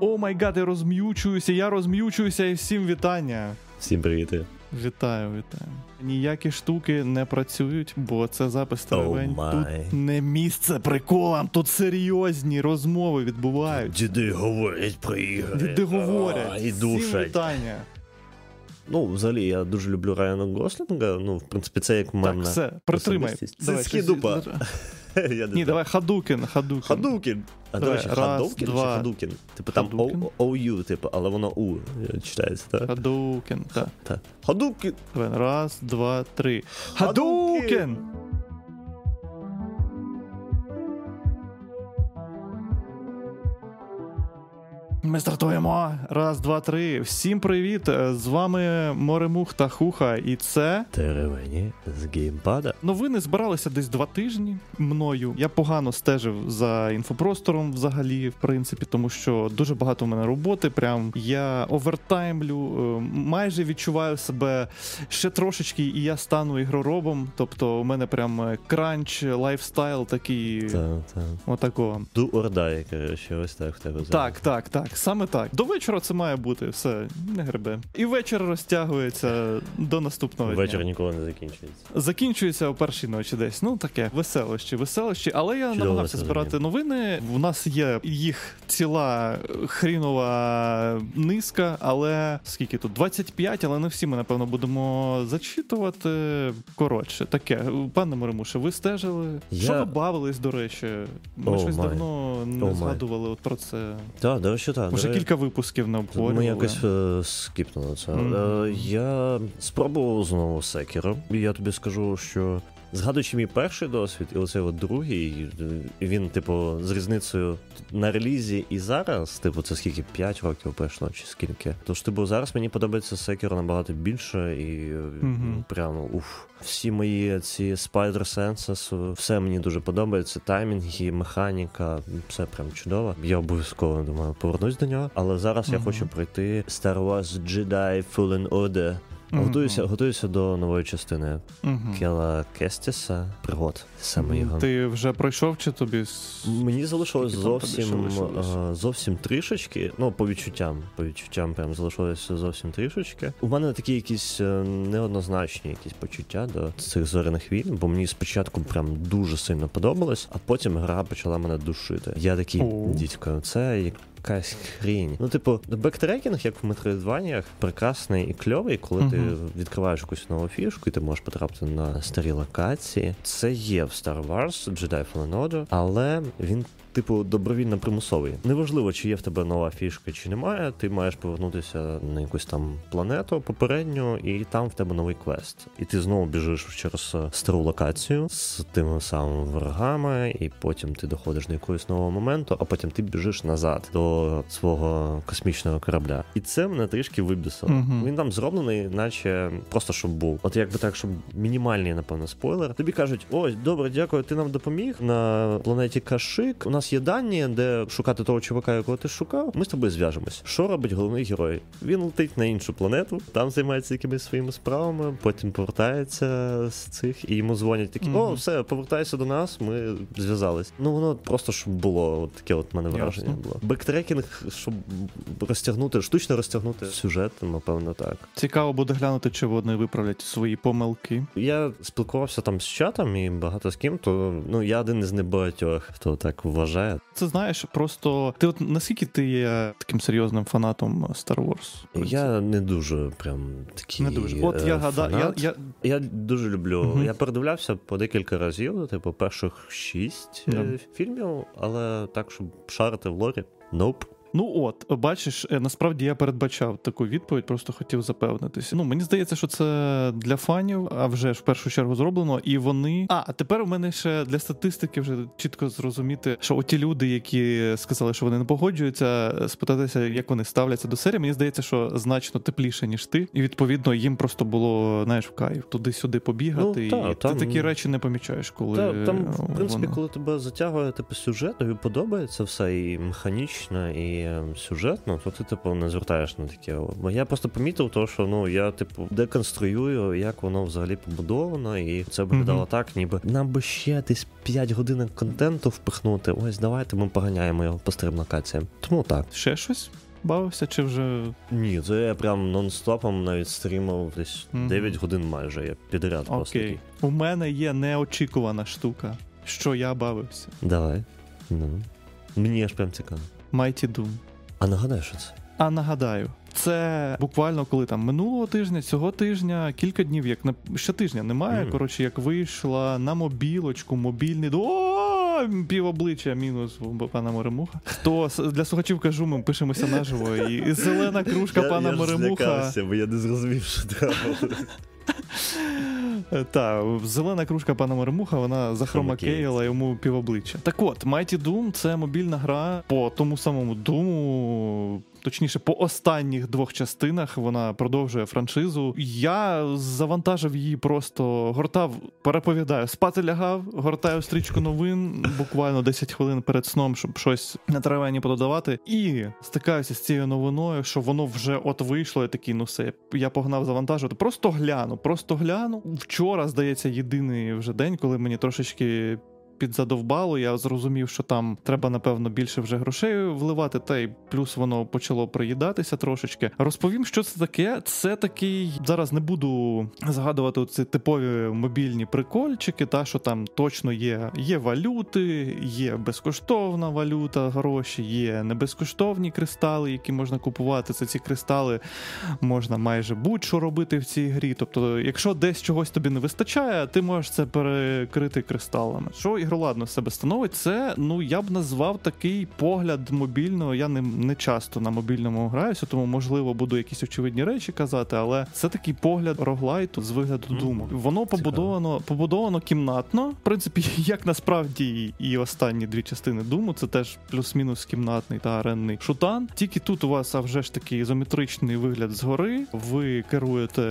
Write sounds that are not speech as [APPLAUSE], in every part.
Oh my God, я розмʼючуюся, я розмʼючуюся і всім вітання. Всім привіти. Вітаю, вітаю. Ніякі штуки не працюють, бо це запис теревень. Oh тут не місце приколам, тут серйозні розмови відбуваються. Діди говорять про ігри. Діди говорять. А, і Всім вітання. Ну, взагалі, я дуже люблю Райана Гослінга. Ну, в принципі, це як мене. Так, все, притримай. особистість. Давай, Цицькі щось- дупа. [LAUGHS] Я не Ні, знаю. давай Хадукін, Хадукін. Хадукін. А до Давай, речі, раз, Хадукін чи два. Хадукін? Типу там Хадукін. О- OU, типу, але воно У читається, так? Хадукін, так. Так. Хадукін. Давай, раз, два, три. Хадукін! Ми стартуємо. Раз, два, три. Всім привіт! З вами Моремух та Хуха, і це Теревені з геймпада. новини збиралися десь два тижні мною. Я погано стежив за інфопростором взагалі, в принципі, тому що дуже багато в мене роботи. Прям я овертаймлю, е, майже відчуваю себе ще трошечки, і я стану ігроробом. Тобто, у мене прям е, crunch, lifestyle такий. Так, так. Отакого. Or die, коротше, ось так в тебе. Так, так, так, саме так. До вечора це має бути, все, не гребе. І вечір розтягується до наступного Вечір дня. ніколи не закінчується. Закінчується о першій ночі десь. Ну таке, веселощі, веселощі. Але я Чудово намагався збирати новини. У нас є їх ціла хрінова низка, але скільки тут? 25, але не всі ми, напевно, будемо зачитувати. Коротше, таке. Пане Моремуше, ви стежили? Я- Що ви бавились, до речі? Ми О, щось май. давно не май. згадували от про це. Так, до речі, так. Вже до кілька випусків не обговорювали. Ми якось е, скіпнули це. Е, я спробував знову секера. Я тобі скажу, що. Згадуючи мій перший досвід, і оцей от другий, він, типу, з різницею на релізі і зараз, типу, це скільки 5 років пройшло, чи скільки. Тож, типу, зараз мені подобається секер набагато більше, і е, Мгм. прямо уф. Всі мої ці Spider Senses, все мені дуже подобається. Таймінги, механіка, все прям чудово. Я обов'язково думаю, повернусь до нього. Але зараз я хочу пройти Star Wars Jedi Fallen Order. Мгм. Готуюся, готуюся до нової частини Мгм. Кела Кестіса. Пригод. Саме його. Ти вже пройшов чи тобі? Мені залишилось тобі зовсім е, зовсім трішечки. Ну, по відчуттям. По відчуттям прям залишилося зовсім трішечки. У мене такі якісь е, неоднозначні якісь почуття до цих зоряних війн, бо мені спочатку прям дуже сильно подобалось, а потім гра почала мене душити. Я такий О. дідько, це якась хрінь. Ну, типу, backtracking, як в метроідваніях, прекрасний і кльовий, коли ти відкриваєш якусь нову фішку, і ти можеш потрапити на старі локації. Це є в Star Wars, Jedi Fallen Order, але він. Типу, добровільно примусовий. Неважливо, чи є в тебе нова фішка, чи немає. Ти маєш повернутися на якусь там планету попередню, і там в тебе новий квест. І ти знову біжиш через е, стару локацію з тими самими ворогами, і потім ти доходиш до якогось нового моменту, а потім ти біжиш назад до свого космічного корабля. І це мене трішки вибісило. Мгм. Він там зроблений, наче просто щоб був. От якби так, щоб мінімальний, напевно, спойлер. Тобі кажуть: ось, добре, дякую, ти нам допоміг на планеті Кашик. У нас є дані, де шукати того чувака, якого ти шукав. Ми з тобою зв'яжемось. Що робить головний герой? Він летить на іншу планету, там займається якимись своїми справами, потім повертається з цих і йому дзвонять такі: о, все, повертайся до нас. Ми зв'язались. Ну воно просто щоб було от таке, от мене враження Ясно. було. Бектрекінг, щоб розтягнути, штучно розтягнути сюжет, напевно, так. Цікаво буде глянути, чи вони виправлять свої помилки. Я спілкувався там з чатом і багато з ким, то ну я один із небагатьох, хто так вважає. Це знаєш, просто ти от наскільки ти є таким серйозним фанатом Star Wars? Я не дуже прям такий. не дуже. От я е, гадаю, я, я Я дуже люблю. Мгм. Я передивлявся по декілька разів, типу, перших шість Да. е, фільмів, але так, щоб шарити в лорі. Nope. Ну от, бачиш, е, насправді я передбачав таку відповідь, просто хотів запевнитися. Ну, мені здається, що це для фанів, а вже ж в першу чергу зроблено, і вони. А, а тепер у мене ще для статистики вже чітко зрозуміти, що оті люди, які сказали, що вони не погоджуються, спитатися, як вони ставляться до серії. Мені здається, що значно тепліше, ніж ти, і відповідно їм просто було знаєш в кайф туди-сюди побігати. Ну, і та, ти там- такі речі не помічаєш, коли Та, там, в принципі, воно- коли тебе затягує типу, сюжет, тобі подобається все і механічно, і і сюжетно, то ти, типу, не звертаєш на таке. Бо я просто помітив, то, що ну я, типу, деконструюю, як воно взагалі побудовано, і це виглядало mm-hmm. так, ніби нам би ще десь 5 годин контенту впихнути. Ось давайте ми поганяємо його по стрим локаціям. Тому так. Ще щось? Бавився чи вже. Ні, це я прям нон-стопом навіть стрімав десь mm-hmm. 9 годин майже. Я підряд Окей. просто. Окей. У мене є неочікувана штука, що я бавився. Давай. Ну. Мені аж прям цікаво. Mighty Doom. А нагадай, що це? А нагадаю, це буквально коли там минулого тижня, цього тижня, кілька днів, як на щотижня немає. Mm. Коротше, як вийшла на мобілочку, мобільний О, пів обличчя мінус пана Моремуха. То для слухачів кажу, ми пишемося наживо. І зелена кружка я, пана я Моремуха. бо я не зрозумів, що треба. [LAUGHS] Так, зелена кружка пана Маремуха, вона захромакеїла йому півобличчя. Так от, Mighty Doom — це мобільна гра по тому самому Думу, точніше, по останніх двох частинах вона продовжує франшизу. Я завантажив її просто гортав, переповідаю, спати лягав, гортаю стрічку новин буквально 10 хвилин перед сном, щоб щось на травені пододавати. І стикаюся з цією новиною, що воно вже от вийшло. Я такий, ну все, я погнав завантажувати. Просто гляну, просто гляну. Вчора, здається, єдиний вже день, коли мені трошечки підзадовбало. Я зрозумів, що там треба, напевно, більше вже грошей вливати, та й плюс воно почало приїдатися трошечки. Розповім, що це таке. Це такий зараз не буду згадувати ці типові мобільні прикольчики, та що там точно є. Є валюти, є безкоштовна валюта, гроші, є небезкоштовні кристали, які можна купувати. Це ці кристали можна майже будь-що робити в цій грі. Тобто, якщо десь чогось тобі не вистачає, ти можеш це перекрити кристалами. Що ігроладно себе становить, це ну я б назвав такий погляд мобільного. Я не не часто на мобільному граюся, тому можливо буду якісь очевидні речі казати, але це такий погляд роглайту з вигляду mm, думу. Воно побудовано побудовано кімнатно. В принципі, [LAUGHS] як насправді і останні дві частини думу, це теж плюс-мінус кімнатний та аренний шутан. Тільки тут у вас а вже ж такий ізометричний вигляд згори. Ви керуєте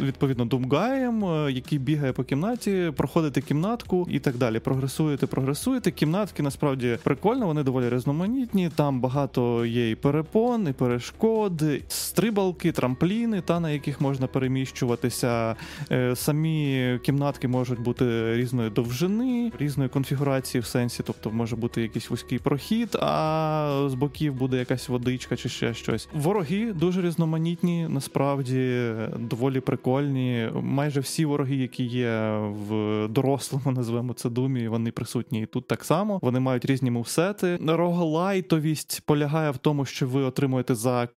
відповідно думгаєм, е, який бігає по кімнаті, проходите кімнатку і так далі. Прогресуєте прогресуєте, прогресуєте. Кімнатки насправді прикольно, вони доволі різноманітні. Там багато є і перепон, і перешкод, стрибалки, трампліни, та на яких можна переміщуватися. Е, самі кімнатки можуть бути різної довжини, різної конфігурації в сенсі, тобто може бути якийсь вузький прохід, а з боків буде якась водичка чи ще щось. Вороги дуже різноманітні, насправді доволі прикольні. Майже всі вороги, які є в дорослому, [LAUGHS] назвемо це думі, вони присутні і тут так само. Вони мають різні мувсети. Рогалайтовість полягає в тому, що ви отримуєте за е,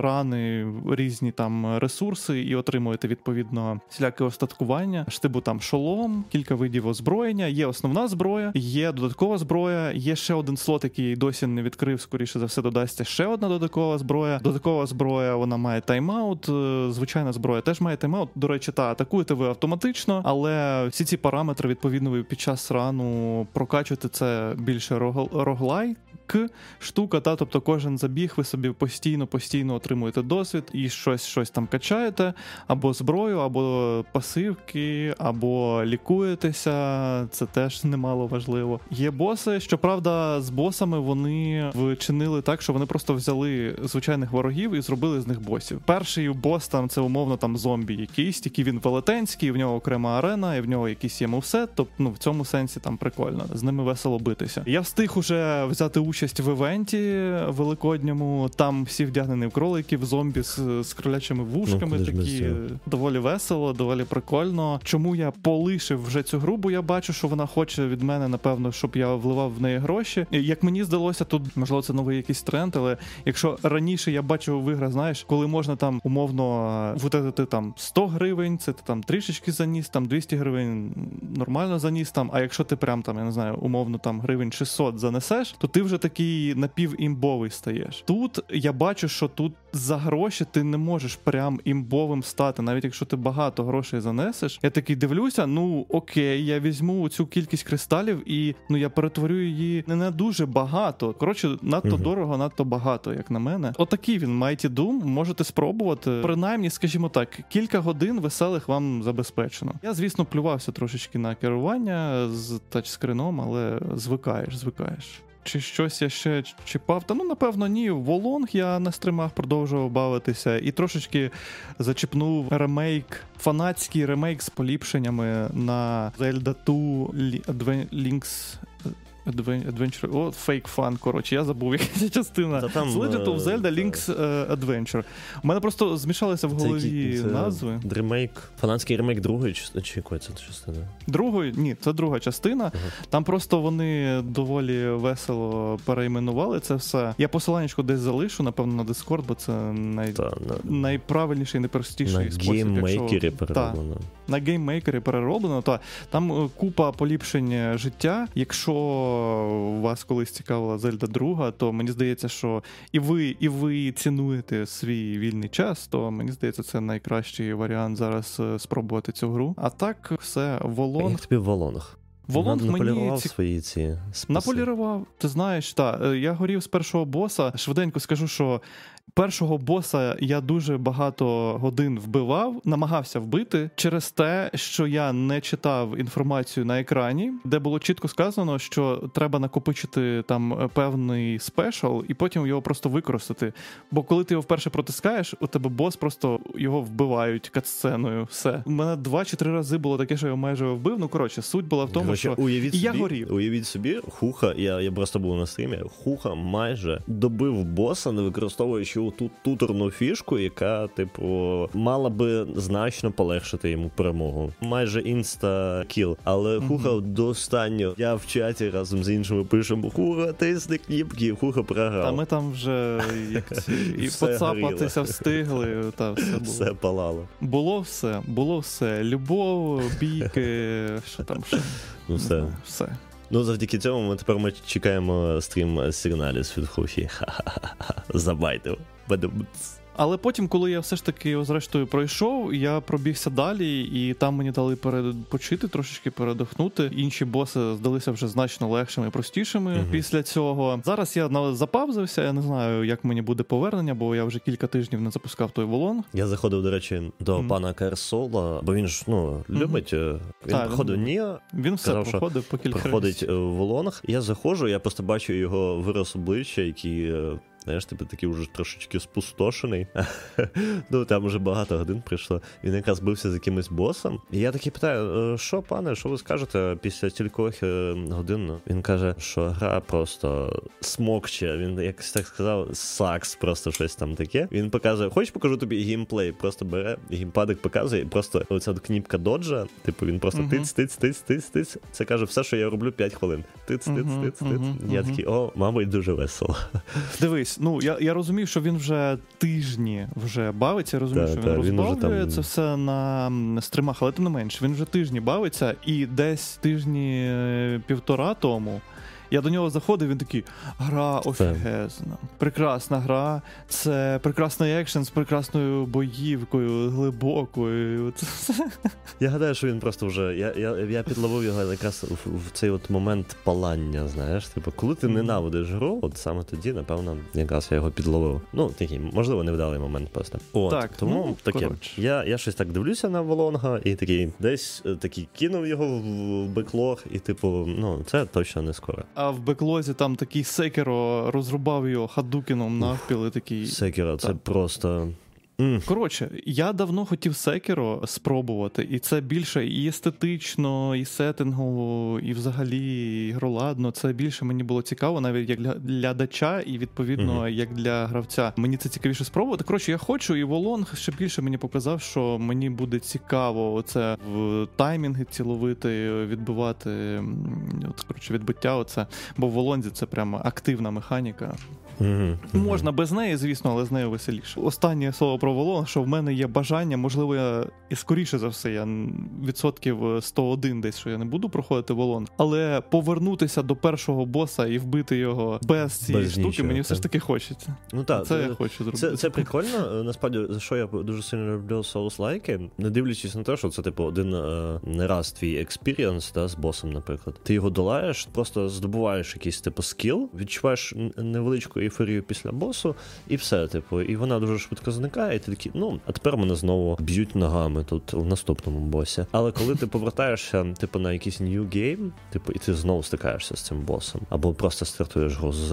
рани різні там ресурси і отримуєте відповідно всіляке остаткування. Штибу там шолом, кілька видів озброєння. Є основна зброя, є додаткова зброя. Є ще один слот, який досі не відкрив. Скоріше за все, додасться ще одна додаткова зброя. Додаткова зброя вона має тайм-аут. Е, звичайна зброя теж має тайм-аут. До речі, та атакуєте ви автоматично, але всі ці параметри відповідно ви під час рану прокачувати це більше роглай, штука, та тобто кожен забіг, ви собі постійно постійно отримуєте досвід і щось щось там качаєте, або зброю, або пасивки, або лікуєтеся. Це теж немало важливо. Є боси. Щоправда, з босами вони вчинили так, що вони просто взяли звичайних ворогів і зробили з них босів. Перший бос там це умовно там зомбі, якийсь, тільки він велетенський, в нього окрема арена, і в нього якийсь є мувсет. Тобто ну в цьому сенсі там прикольно, з ними весело битися. Я встиг уже взяти участь участь в івенті великодньому. Там всі вдягнені в кроликів, зомбі з, з кролячими вушками. Ну, такі доволі весело, доволі прикольно. Чому я полишив вже цю гру? Бо я бачу, що вона хоче від мене, напевно, щоб я вливав в неї гроші. Як мені здалося, тут можливо це новий якийсь тренд, але якщо раніше я бачив в іграх, знаєш, коли можна там умовно витратити там 100 гривень, це ти там трішечки заніс, там 200 гривень нормально заніс там. А якщо ти прям там, я не знаю, умовно там гривень 600 занесеш, то ти вже такий напівімбовий стаєш. Тут я бачу, що тут за гроші ти не можеш прям імбовим стати, навіть якщо ти багато грошей занесеш. Я такий дивлюся, ну окей, я візьму цю кількість кристалів і ну я перетворю її не на дуже багато. Коротше, надто uh дорого, надто багато, як на мене. Отакий він Mighty Doom, можете спробувати. Принаймні, скажімо так, кілька годин веселих вам забезпечено. Я, звісно, плювався трошечки на керування з тачскрином, але звикаєш, звикаєш. Чи щось я ще чіпав. Та ну, напевно, ні. Волонг я на стримах продовжував бавитися і трошечки зачіпнув ремейк, фанатський ремейк з поліпшеннями на Zelda 2 Link's Adventure, о, fake fan, коротше, я забув, [LAUGHS] яка ця частина. Та там, Legend of Zelda Link's е, Adventure. У мене просто змішалися в голові це назви. Ремейк, фанатський ремейк другої чи якої це частини? Другої, ні, це друга частина. Там просто вони доволі весело перейменували це все. Я посиланнячку десь залишу, напевно, на Discord, бо це най... Та, на, найправильніший, найпростіший на спосіб. Game Maker і якщо... перероблено. на Game Maker і перероблено, то там купа поліпшень життя. Якщо вас колись цікавила Зельда Друга, то мені здається, що і ви, і ви цінуєте свій вільний час, то мені здається, це найкращий варіант зараз е, спробувати цю гру. А так, все, Волонг. Як тобі Волонг? Волонг мені наполірував ці... свої ці списи. наполірував. Ти знаєш, та е, я горів з першого боса. Швиденько скажу, що першого боса я дуже багато годин вбивав, намагався вбити через те, що я не читав інформацію на екрані, де було чітко сказано, що треба накопичити там е, певний special і потім його просто використати. Бо коли ти його вперше протискаєш, у тебе бос просто його вбивають катсценою. Все. У мене два чи три рази було таке, що я майже вбив. Ну коротше, суть була в тому, Коротше, що уявіть і собі, я горів. Уявіть собі, хуха, я, я просто був на стрімі, хуха майже добив боса, не використовуючи ту туторну фішку, яка, типу, мала би значно полегшити йому перемогу. Майже інста-кіл. Але хуха до останнього. Я в чаті разом з іншими пишемо: хуха, тисни кніпки, хуха програв. Та ми там вже [LAUGHS] і поцапатися встигли. Та все було. Все палало. Було все, було все. Любов, бійки, що там ще. Ну все. все. Ну, завдяки цьому ми тепер ми чекаємо стрім сигналів від [LAUGHS] Хухі. Ха-ха-ха. Забайтив. Але потім, коли я все ж таки зрештою пройшов, я пробігся далі, і там мені дали перепочити, трошечки передохнути. Інші боси здалися вже значно легшими і простішими Мгм. після цього. Зараз я запавзився, я не знаю, як мені буде повернення, бо я вже кілька тижнів не запускав той волон. Я заходив, до речі, до Мгм. пана Керсола, бо він ж ну любить. е, Він Так, проходив він- Він все Казав, проходив по кілька проходить разів. е, в волонах. Я заходжу, я просто бачу його вираз обличчя, який. Знаєш, типу такий вже трошечки спустошений. [LAUGHS] ну там вже багато годин пройшло. Він якраз бився з якимось босом. І я такий питаю: «Е, що, пане, що ви скажете після стількох е, годин? Він каже, що гра просто смокче. Він якось так сказав, сакс, просто щось там таке. Він показує, хочеш покажу тобі геймплей? Просто бере геймпадик, показує, і просто оця кніпка доджа. Типу він просто тиць, тиць, тиць, тиць, тиць. Це каже все, що я роблю 5 хвилин. Тиць, тиць, тиць, тиць. Я такий, о, мабуть, дуже весело. Дивись, ну я, я розумів, що він вже тижні вже бавиться. Я розумію, Та, що та, він розбавлює там- це все на стримах, але тим не менш, він вже тижні бавиться, і десь тижні е, півтора тому. Я до нього заходив, він такий: гра офігезна, прекрасна гра, це прекрасний екшен з прекрасною боївкою, глибокою. [LAUGHS] Я гадаю, що він просто вже. Я, я, я підловив його якраз в, в цей от момент палання, знаєш. Типу, коли ти ненавидиш гру, от саме тоді, напевно, якраз я його підловив. Ну, такий, можливо, невдалий момент просто. От, Так, тому ну, таке. Я, я щось так дивлюся на Волонга і такий десь е, такий кинув його в в беклог, і, типу, ну, це точно не скоро. А в беклозі там такий секеро розрубав його хадукіном навпіл і такий. Секіра, це Так. просто. М. Коротше, я давно хотів Секіро спробувати, і це більше і естетично, і сеттингово, і взагалі ігроладно. Це більше мені було цікаво, навіть як для глядача, і відповідно Мгм. як для гравця. Мені це цікавіше спробувати. Коротше, я хочу, і Волонг ще більше мені показав, що мені буде цікаво оце в таймінги ціловити, відбивати от, коротше, відбиття. Оце. Бо в Волонзі це прямо активна механіка. Мгм. Можна без неї, звісно, але з нею веселіше. Останнє слово про Волонг, що в мене є бажання, можливо, я і скоріше за все, я відсотків 101 десь, що я не буду проходити Волонг, але повернутися до першого боса і вбити його без цієї Без штуки, нічого, мені все ж таки хочеться. Ну так, це я хочу зробити. Це, це прикольно. Е, Насправді, за що я дуже сильно люблю souls-like и, не дивлячись на те, що це типу один е, не раз твій experience да, з босом, наприклад. Ти його долаєш, просто здобуваєш якийсь типу скіл, відчуваєш невеличку ейфорію після босу, і все, типу, і вона дуже швидко зникає, і ти такий, ну, а тепер мене знову б'ють ногами тут в наступному босі. Але коли ти повертаєшся, типу, на якийсь new game, типу, і ти знову стикаєшся з цим босом, або просто стартуєш гру з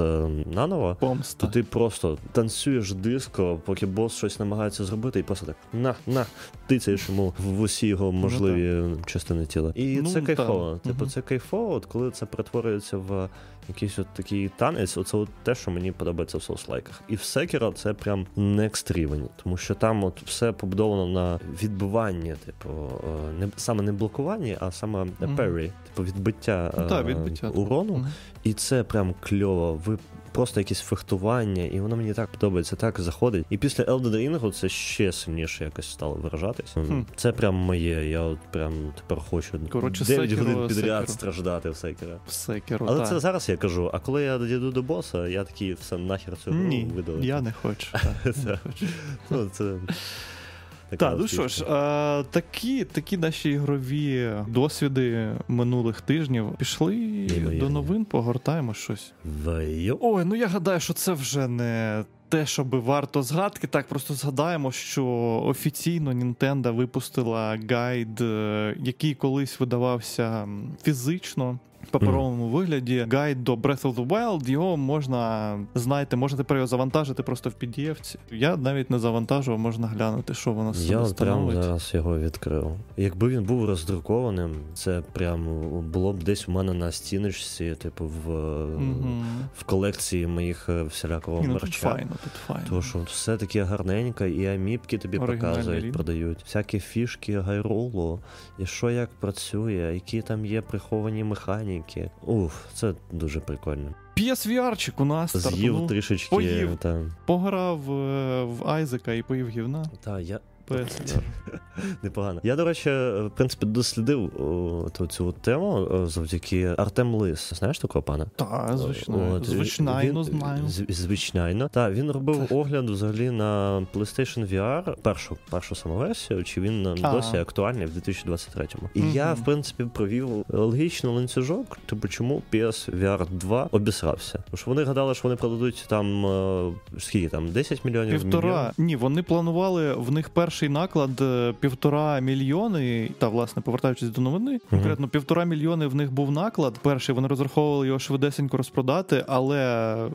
наново, Помста. то ти просто танцюєш диско, поки бос щось намагається зробити, і просто так на, на, тицяєш йому в усі його можливі частини тіла. І Ну, це та. кайфово. Типу, Мгм. це кайфово, от коли це перетворюється в якийсь от такий танець, оце от те, що мені подобається в соуслайках. І в Sekiro це прям next рівень, тому що там от все побудовано на відбиванні, типу, е, не саме не блокуванні, а саме Мгм. parry, типу відбиття, Ну, та, е, відбиття. урону. Мгм. І це прям кльово. Ви просто якесь фехтування, і воно мені так подобається, так заходить. І після Elden Ring це ще сильніше якось стало виражатись. Хм. Це прям моє. Я от прям тепер хочу Коротше, 9 Sekiro, годин підряд Sekiro. страждати в Секера. Все, керу, Але та. це зараз я кажу. А коли я дійду до боса, я такий все нахер гру Ні, видалити. я не хочу. та, [LAUGHS] не хочу. Ну, це... Так, ну що ж, а, такі, такі наші ігрові досвіди минулих тижнів пішли Неймовірно. до новин, погортаємо щось. Вайо. Ой, ну я гадаю, що це вже не те, що би варто згадки. Так, просто згадаємо, що офіційно Nintendo випустила гайд, е, який колись видавався фізично. Паперовому вигляді гайд до Breath of the Wild, його можна, знаєте, можна тепер його завантажити просто в PDF. Я навіть не завантажував, можна глянути, що воно Я прямо зараз його відкрив. Якби він був роздрукованим, це прям було б десь у мене на стіночці, типу, в, Мгм. в колекції моїх е, всілякого ну, тут мерча. файно, тут файно. Тому що все таке гарненько, і аміпки тобі показують, рівень. продають. Всякі фішки гайролу, і що як працює, які там є приховані механіки. Уф, це дуже прикольно. PSVR-чик у нас З'їв стартанув, трішечки. поїв. Та, пограв е, в Айзека і поїв гівна. та я. [LAUGHS] Непогано. Я, до речі, в принципі, дослідив о, цю тему завдяки Артем Лис. Знаєш такого пана? Так, звичайно. От, Звичайно, він- знаю. Звичайно. Так, він робив огляд взагалі на PlayStation VR, першу, першу саму версію, чи він А. досі актуальний в 2023-му. І я, в принципі, провів логічний ланцюжок, типу, чому PSVR 2 обісрався. Тому що вони гадали, що вони продадуть там е, скільки там, 10 мільйонів Півтора. мільйон? Ні, вони планували в них перший наклад е, півтора мільйони. Та, власне, повертаючись до новини, конкретно півтора мільйони в них був наклад. Перший вони розраховували його швидесенько розпродати, але е,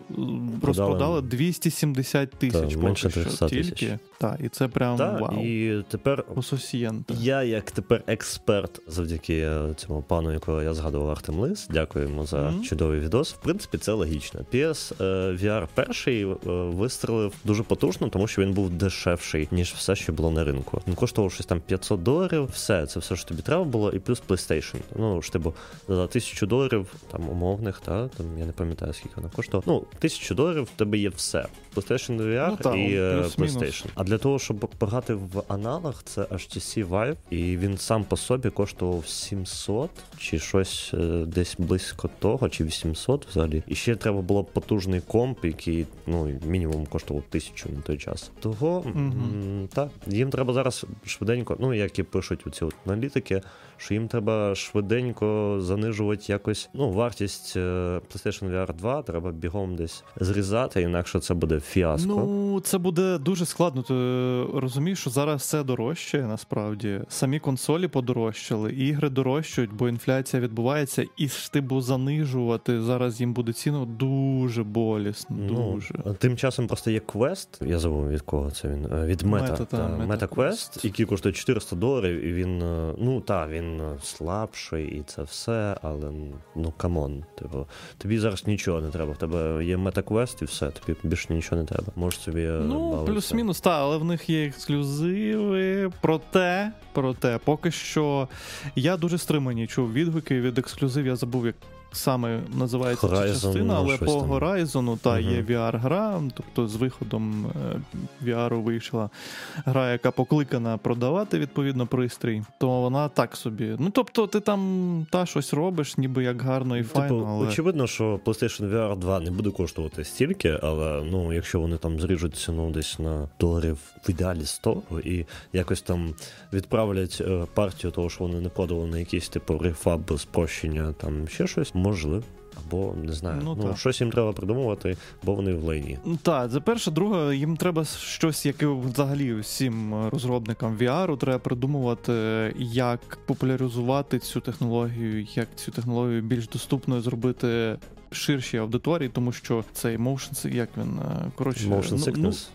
розпродали 270 тисяч. поки менше що 300 тисяч. Так, і це прям Так, вау. і тепер Пососієнта. Я, як тепер експерт, завдяки е, цьому пану, якого я згадував Артем Лис, дякую йому за Мгм. чудовий відос. В принципі, це логічно. PS е, VR перший е, вистрелив дуже потужно, тому що він був дешевший, ніж все, що було на ринку. Він коштував щось там 500 доларів. Все, це все, що тобі треба було, і плюс PlayStation. Ну ж типу, за тисячу доларів там умовних, та там я не пам'ятаю, скільки вона коштувала. Ну, тисячу доларів в тебе є все. PlayStation VR Ну, та, і е, плюс-мінус. PlayStation. А для того, щоб пограти в аналог, це HTC Vive, і він сам по собі коштував 700 чи щось е, десь близько того, чи 800 взагалі. І ще треба було потужний комп, який ну мінімум коштував тисячу на той час. Того м, так, їм треба зараз швиденько, ну як і пишуть оці от аналітики, що їм треба швиденько занижувати якось ну вартість е, PlayStation VR 2 треба бігом десь зрізати, інакше це буде фіаско. Ну, це буде дуже складно. Ти розумієш, що зараз все дорожче, насправді. Самі консолі подорожчали, ігри дорожчають, бо інфляція відбувається, і ж типу занижувати зараз їм буде ціну дуже болісно. Дуже. Ну, тим часом просто є квест. Я забув від кого це він. Е, Від Мета. Мета, та, та, Meta Мета Quest. Quest, який коштує 400 доларів, і він, е, ну так, він слабший, і це все, але ну come on. Типу, тобі зараз нічого не треба. В тебе є мета-квест і все, тобі більше нічого не треба. Можеш собі. е, Ну, бавитися. плюс-мінус, так, але в них є ексклюзиви. Проте, проте, поки що я дуже стримані чув відгуки від ексклюзив. Я забув, як саме називається Horizon, ця частина, але по. Horizon, та є VR-гра, тобто з виходом е, VR вийшла гра, яка покликана продавати відповідно пристрій, то вона так собі. Ну тобто, ти там та щось робиш, ніби як гарно і файно, Типу, але очевидно, що PlayStation VR 2 не буде коштувати стільки, але ну, якщо вони там зріжуть ціну десь на доларів в ідеалі 100 і якось там відправлять е, партію того, що вони не продали на якийсь типу рефаб, спрощення, там ще щось, можливо. або не знаю, Ну, ну, щось їм треба придумувати, бо вони в лейні. Ну, Так, це перше, друге, їм треба щось, яке взагалі всім розробникам VR треба придумувати, як популяризувати цю технологію, як цю технологію більш доступною зробити ширшій аудиторії, тому що цей motion, як він е, коротше, Motion ну, ну, sickness.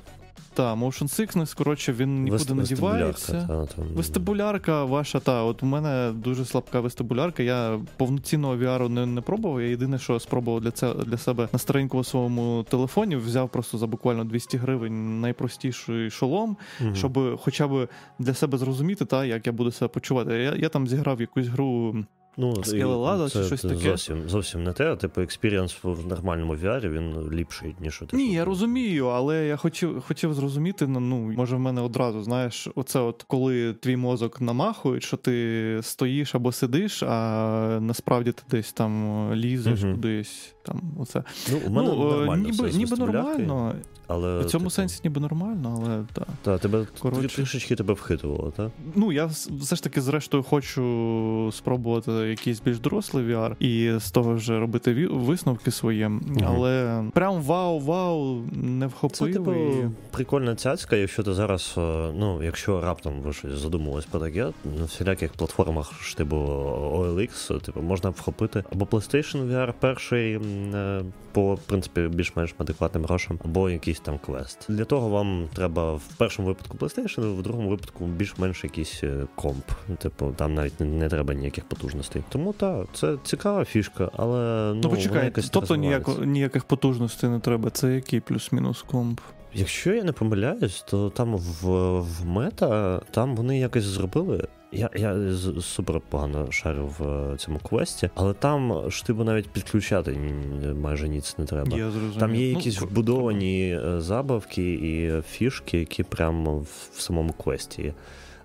Та, motion sickness, коротше, він нікуди Вест- не дівається. та, там. Вестибулярка ваша, та, от у мене дуже слабка вестибулярка. Я повноцінного VR не, не пробував. Я єдине, що спробував для це для себе на старенькому своєму телефоні, взяв просто за буквально 200 гривень найпростіший шолом, Мгм. щоб хоча б для себе зрозуміти, та, як я буду себе почувати. Я, я там зіграв якусь гру. Ну, скелелаза чи це щось таке? Зовсім, зовсім не те. Типу, experience в нормальному VR, він ліпший, ніж у те, Ні, що- я розумію, але я хотів хотів зрозуміти. ну, Ну може, в мене одразу знаєш, оце, от коли твій мозок намахує, що ти стоїш або сидиш, а насправді ти десь там лізеш Мгм. кудись. Там оце Ну, у мене ну, е, нормально ніби, все ніби нормально. Але, В цьому типу, сенсі ніби нормально, але так. Та, тебе Коротше. трішечки тебе вхитувало, так? Ну, я все ж таки, зрештою, хочу спробувати якийсь більш дорослий VR і з того вже робити висновки свої. Але прям вау-вау не Це, типу, і... прикольна цяцька, якщо ти зараз, е, ну, якщо раптом ви щось задумувались про таке, на всіляких платформах ж типу OLX, типу, можна вхопити або PlayStation VR перший е, по, в принципі, більш-менш адекватним грошам, або якийсь там квест. Для того вам треба в першому випадку PlayStation, в другому випадку більш-менш якийсь е, комп. Типу, там навіть не, не треба ніяких потужностей. Тому так, це цікава фішка, але ну, Ну, почекай, якось тобто ніяко, ніяких потужностей не треба. Це який плюс-мінус комп? Якщо я не помиляюсь, то там в, в мета там вони якось зробили. Я, я супер погано шарю в е, цьому квесті, але там ж типу навіть підключати майже ніц не треба. Я зрозумів. Там є Ну, якісь ну, вбудовані е, забавки і фішки, які прямо в, в самому квесті є.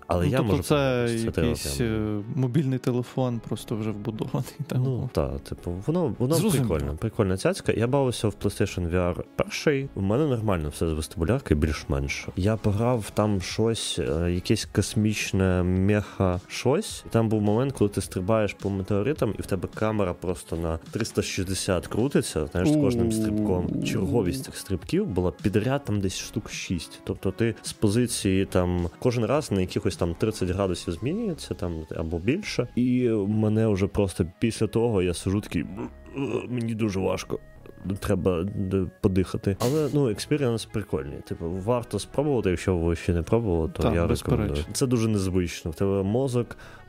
Але ну, я тобто можу це якийсь прямо- е, мобільний телефон, просто вже вбудований. [LAUGHS] Там. Ну так, типу, воно воно Зрозуміло. прикольно, прикольна цяцька. Я бавився в PlayStation VR перший. У мене нормально все з вестибуляркою, більш-менш. Я пограв там щось, е, якесь космічне меха щось. Там був момент, коли ти стрибаєш по метеоритам, і в тебе камера просто на 360 крутиться. Знаєш, з кожним стрибком. Черговість цих стрибків була підряд там десь штук 6. Тобто ти з позиції там кожен раз на якихось там 30 градусів змінюється, там або більше. І мене вже просто після того я сижу такий. «Е, Мені дуже важко. Треба подихати. Але ну, experience прикольний. Типу, варто спробувати, якщо ви ще не пробували, то Так, я безперечно. рекомендую. Це дуже незвично. В тебе мозок е,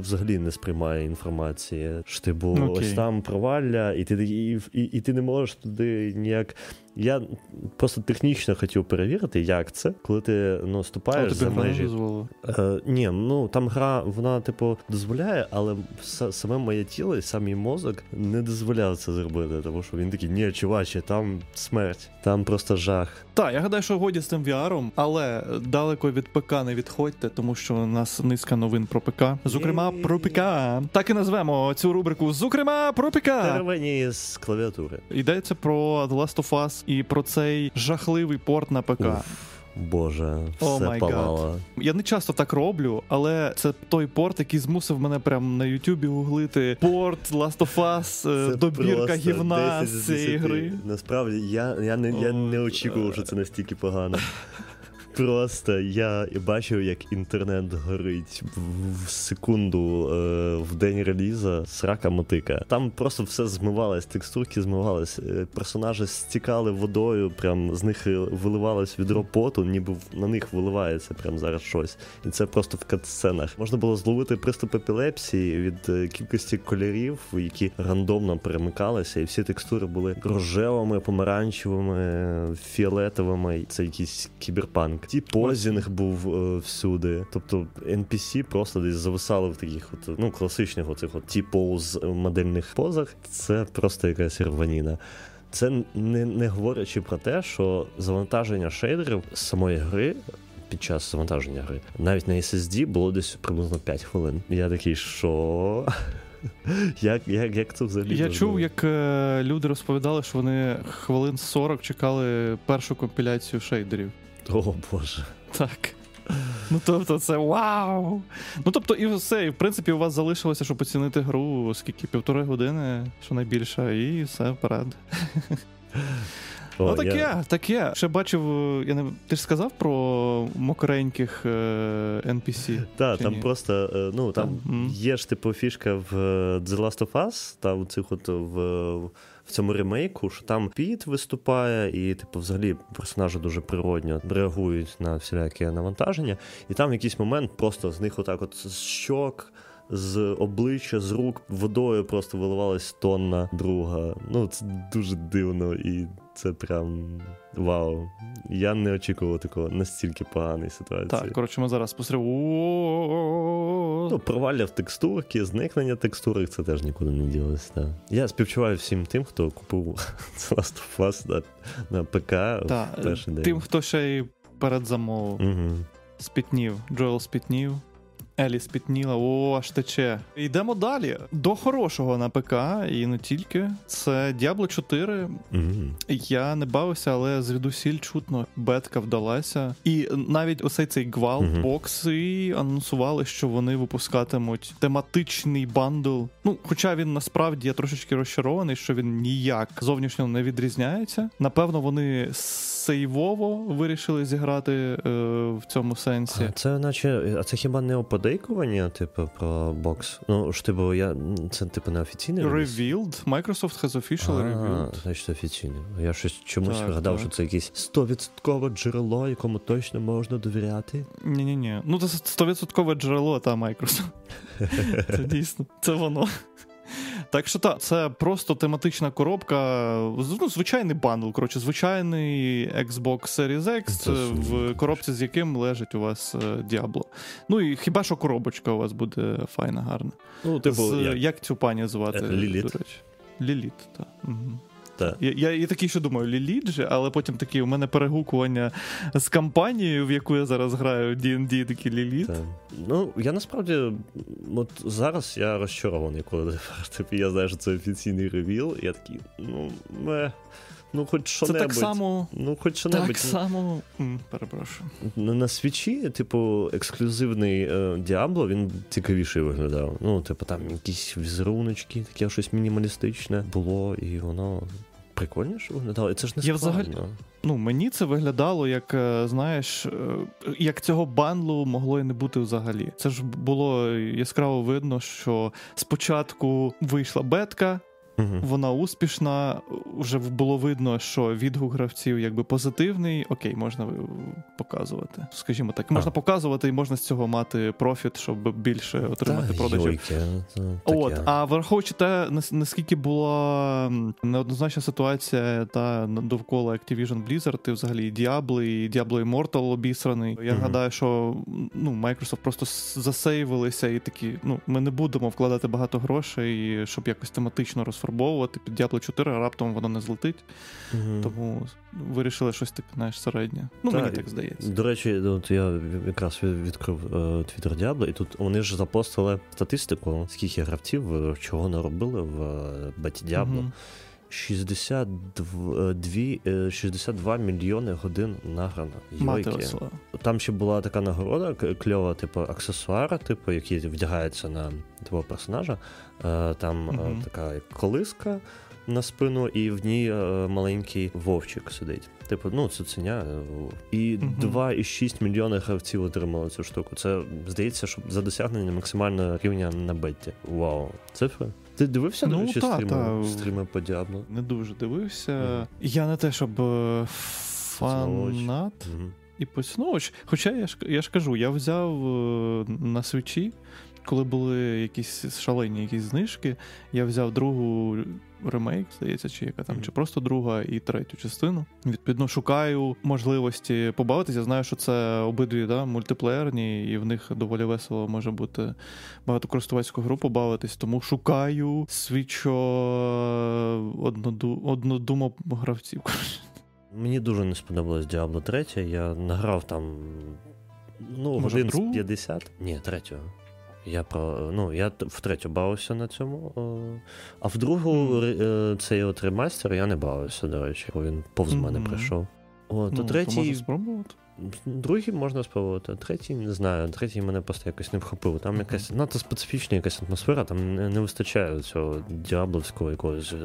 взагалі не сприймає інформації. Ж типу, Ну, окей. ось там провалля, і ти і, і, і ти не можеш туди ніяк. Я просто технічно хотів перевірити, як це, коли ти ну, ступаєш тобі за межі? Е, ні, ну там гра, вона, типу, дозволяє, але саме моє тіло і сам мій мозок не дозволяв це зробити, тому що він такий, ні, чуваче, там смерть, там просто жах. Так, я гадаю, що годі з тим VR, але далеко від ПК не відходьте, тому що у нас низка новин про ПК. Зокрема, про ПК. Так і назвемо цю рубрику Зокрема про ПК. Тервені з клавіатури. Йдеться про The Last of Us і про цей жахливий порт на ПК. Уф, Боже, все гад. палало. Я не часто так роблю, але це той порт, який змусив мене прямо на Ютубі гуглити порт Last of Us, е, Це добірка гівна з цієї гри. Насправді я, я, не, я не очікував, що це настільки погано. Просто я бачив, як інтернет горить в- секунду е, в день реліза срака мотика. Там просто все змивалось, текстурки змивались, е, персонажі стікали водою, прям з них е, виливалось відро поту, ніби на них виливається прям зараз щось. І це просто в катсценах. Можна було зловити приступ епілепсії від кількості кольорів, які рандомно перемикалися, і всі текстури були рожевими, помаранчевими, фіолетовими. Це якийсь кіберпанк. Ті позінг був е, всюди. Тобто NPC просто десь зависали в таких от, ну, класичних оцих от ті поуз модельних позах. Це просто якась рваніна. Це не, не говорячи про те, що завантаження шейдерів з самої гри. Під час завантаження гри навіть на SSD було десь приблизно 5 хвилин. Я такий, що? [LAUGHS] Як, як, як це взагалі? Я чув, як е, люди розповідали, що вони хвилин 40 чекали першу компіляцію шейдерів. О Боже. Так. Ну, тобто, це вау! Ну, тобто, і все, і в принципі, у вас залишилося, щоб оцінити гру, скільки півтори години, що найбільше, і все вперед. О, ну, таке, я... таке. Ще бачив, я не ти ж сказав про мокреньких е, NPC? Так, там ні? просто, е, ну, там Мгм. є ж типу фішка в е, The Last of Us, там цих от в, в цьому ремейку, що там Піт виступає, і, типу, взагалі персонажі дуже природньо реагують на всілякі навантаження. І там в якийсь момент просто з них отак от щок. З обличчя, з рук водою просто виливалась тонна друга. Ну, це дуже дивно, і це прям вау. Я не очікував такого настільки поганої ситуації. Так, коротше, ми зараз спостерігаємо. Ну, провалля в текстурки, зникнення текстурок, це теж нікуди не ділося. Да. Я співчуваю всім тим, хто купив [LAUGHS] The Last of Us на, на ПК Та, в перший день. тим, хто ще й передзамовив. Угу. Спітнів. Джоел спітнів. Елі спітніла, о, аж тече. Йдемо далі. До хорошого на ПК, і не тільки. Це Diablo 4. Угу. Я не бавився, але звідусіль чутно бетка вдалася. І навіть оцей цей гвалт Мгм. бокси анонсували, що вони випускатимуть тематичний бандл. Ну, хоча він насправді я трошечки розчарований, що він ніяк зовнішньо не відрізняється. Напевно, вони сейвово вирішили зіграти е, в цьому сенсі. А це наче, а це хіба не оподейкування, типу, про бокс? Ну, ж типу, я це типу не офіційний? Revealed. Microsoft has official revealed. значить, офіційно. Я щось чомусь Так, вигадав, так. що це якесь 100% джерело, якому точно можна довіряти. Ні, ні, ні. Ну, це стовідсоткове джерело та Microsoft. [LAUGHS] Це дійсно, це воно. Так що так, це просто тематична коробка, ну, звичайний бандл, коротше, звичайний Xbox Series X, Це в коробці, з яким лежить у вас Діабло. Diablo. Ну і хіба що коробочка у вас буде файна, гарна. Ну, З, як... цю пані звати? Е, Ліліт. Ліліт, так. Угу. Та. Я, я, я такий, що думаю, Ліліт же, але потім такі у мене перегукування з компанією, в яку я зараз граю, D&D, такі Ліліт. Так. Ну, я насправді, от зараз я розчарований, коли [LAUGHS] типу, я знаю, що це офіційний ревіл, і я такий, ну, ме, ну, хоч Це що-небудь. так само. Ну, хоч що-небудь. Так само. Перепрошую. На, на свічі, типу, ексклюзивний е, Діабло, він цікавіший виглядав. Ну, типу, там якісь візеруночки, таке щось мінімалістичне було, і воно прикольніше виглядало. І це ж не Я взагалі- Ну, мені це виглядало як, е, знаєш, е, як цього бандлу могло і не бути взагалі. Це ж було яскраво видно, що спочатку вийшла бетка, Вона успішна. Вже було видно, що відгук гравців якби позитивний. Окей, можна е, показувати. Скажімо так, можна А. показувати і можна з цього мати профіт, щоб більше отримати Та, продажів. йойки, От, а враховуючи те, наскільки була неоднозначна ситуація та довкола Activision Blizzard, і взагалі Diablo, і Diablo Immortal обісраний. Я Мгм. гадаю, що ну, Microsoft просто засейвилися і такі, ну, ми не будемо вкладати багато грошей, щоб якось тематично розфарбовувати під Diablo 4, а раптом воно не злетить. Угу. Тому вирішили щось типу, знаєш, середнє. Ну, Та, мені так здається. До речі, от я якраз відкрив е, твіттер Діабло, і тут вони ж запостили статистику, скільки гравців чого чого наробили в беті Діабло. Мгм. 62, дві- е, 62 мільйони годин награно. Йойки. Там ще була така нагорода, кльова, типу, аксесуара, типу, які вдягаються на твого персонажа. Е, Там е, Мгм. така як колиска на спину, і в ній е, маленький вовчик сидить. Типу, ну, цуценя. е, І Мгм. 2,6 мільйони гравців отримали цю штуку. Це здається, що за досягнення максимального рівня на беті. Вау, цифри. Ти дивився, до Ну, речі, та, стріми, та. стріми по Діабло? Не дуже дивився. Мгм. Я не те, щоб фанат. фанат. Мгм. і поціновувач. Хоча я ж я ж кажу, я взяв е, на свічі, коли були якісь шалені якісь знижки, я взяв другу ремейк, здається, чи яка там, Мгм. чи просто друга і третю частину. Відповідно, шукаю можливості побавитися. Я знаю, що це обидві да, мультиплеєрні, і в них доволі весело може бути багатокористувацьку гру побавитись. Тому шукаю свічо одноду, однодумо гравців. Мені дуже не сподобалось Diablo 3. Я награв там ну, Може, годин з 50. Ні, третього. Я про ну я втретє бавився на цьому. А в другу е, цей от ремастер я не бавився, до речі, він повз мене прийшов. О, то Ну, то третій. можна спробувати. Другий можна спробувати, а третій не знаю. Третій мене просто якось не вхопив. Там якась надто специфічна якась атмосфера, там не, не вистачає цього діабловського якогось е,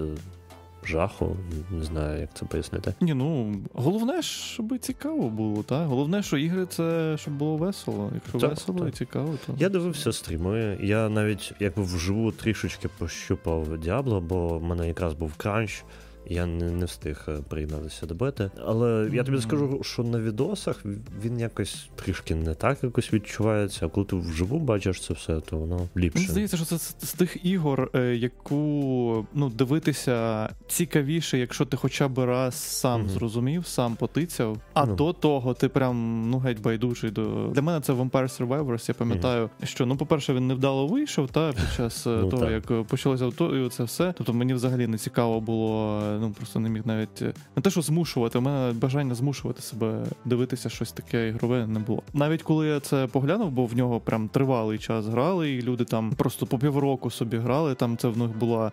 жаху. Не знаю, як це пояснити. Ні, ну головне, щоб цікаво було, так? Головне, що ігри це щоб було весело. Якщо Так, весело так. і цікаво, то Я дивився стріми. Я навіть якби вживу трішечки пощупав Діабло, бо в мене якраз був кранч. Я не, не встиг е, приєднатися до бети. Але я тобі скажу, що на відосах він якось трішки не так якось відчувається. А коли ти вживу бачиш це все, то воно ліпше. Мені здається, що це з, з тих ігор, е, яку ну, дивитися цікавіше, якщо ти хоча б раз сам Мгм. зрозумів, сам потицяв. А Ну. до того ти прям ну геть байдужий до. Для мене це Vampire Survivors. Я пам'ятаю, що ну, по-перше, він невдало вийшов та під час е, Ну, того, як почалося авто, і це все. Тобто мені взагалі не цікаво було, ну просто не міг навіть е, не те, що змушувати. У мене бажання змушувати себе дивитися щось таке ігрове не було. Навіть коли я це поглянув, бо в нього прям тривалий час грали, і люди там просто по півроку собі грали. Там це в них була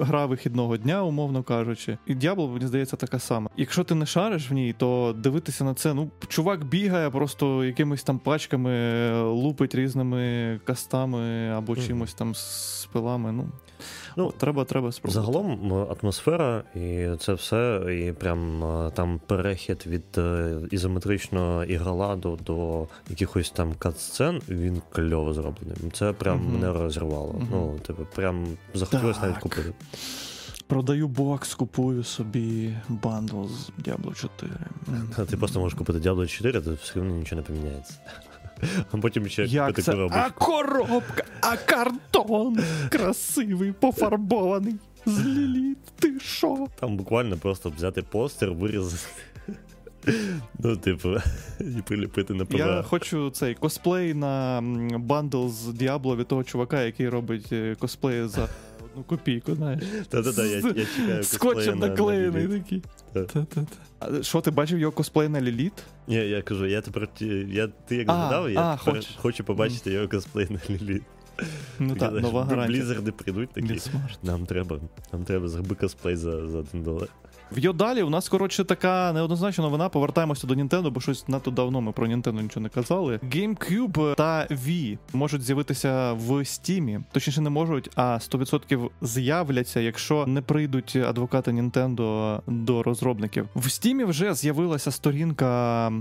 гра вихідного дня, умовно кажучи. І Діабло, мені здається, така сама. Якщо ти не шариш в ній, то дивитися на це, ну чувак бігає просто якимись там пачками, лупить різними кастами або чимось там з пилами. Ну, Ну, треба, треба спробувати. Загалом атмосфера і це все, і прям е, там перехід від е, ізометричного ігроладу до якихось там кат-сцен, він кльово зроблений. Це прям мене розірвало. Мгм. Ну, типу, прям захотілося навіть купити. Продаю бокс, купую собі бандл з Diablo 4. Ти просто можеш купити Diablo 4, то все одно нічого не поміняється. А потім ще Як це? коробочку. А коробка, а картон красивий, пофарбований. З ліліт, ти що? Там буквально просто взяти постер, вирізати. Ну, типу, [LAUGHS] і приліпити на Я хочу цей косплей на бандл з Діабло від того чувака, який робить е, косплей за одну копійку, знаєш. Та-та-та, я, я чекаю [LAUGHS] Скотчем на- на наклеєний такий. Так. Та-та-та. А Що, ти бачив його косплей на Ліліт? Ні, я кажу, я тепер я, ти як згадав, я а, тепер хочу побачити його косплей на Ліліт. Ну так, нова гарантія. Блізерди прийдуть такі. Нам треба, нам треба зроби косплей за, за один долар. В Йодалі у нас, коротше, така неоднозначна новина. Повертаємося до Нінтендо, бо щось надто давно ми про Нінтендо нічого не казали. GameCube та Wii можуть з'явитися в Steam. Точніше, не можуть, а 100% з'являться, якщо не прийдуть адвокати Нінтендо до розробників. В Steam вже з'явилася сторінка.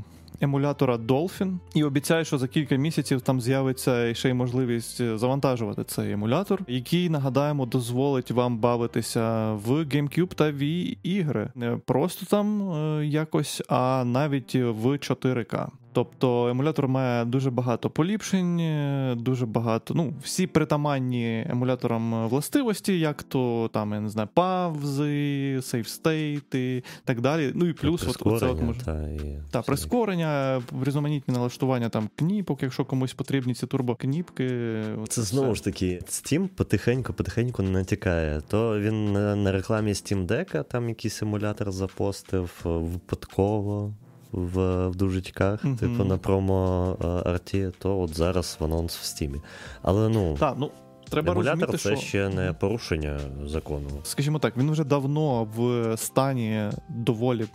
Емулятора Dolphin і обіцяє, що за кілька місяців там з'явиться ще й можливість завантажувати цей емулятор, який нагадаємо дозволить вам бавитися в GameCube та Wii ігри. Не просто там е, якось, а навіть в 4К. Тобто емулятор має дуже багато поліпшень, е, дуже багато, ну, всі притаманні емуляторам властивості, як то там, я не знаю, павзи, сейфстейти і так далі. Ну і плюс, от, оце от може. та, і Та прискорення, різноманітні налаштування там кніпок, якщо комусь потрібні ці турбокніпки. Це знову ж таки, Steam потихеньку, потихеньку натякає. То він на, на рекламі Steam Deck там якийсь емулятор запостив е, випадково в, в дужечках, Мгм. типу на промо е, арті, то от зараз в анонс в Steam. Але ну, Так, ну треба емулятор розуміти, це що ще не порушення закону. скажімо так, він вже давно в стані доволі.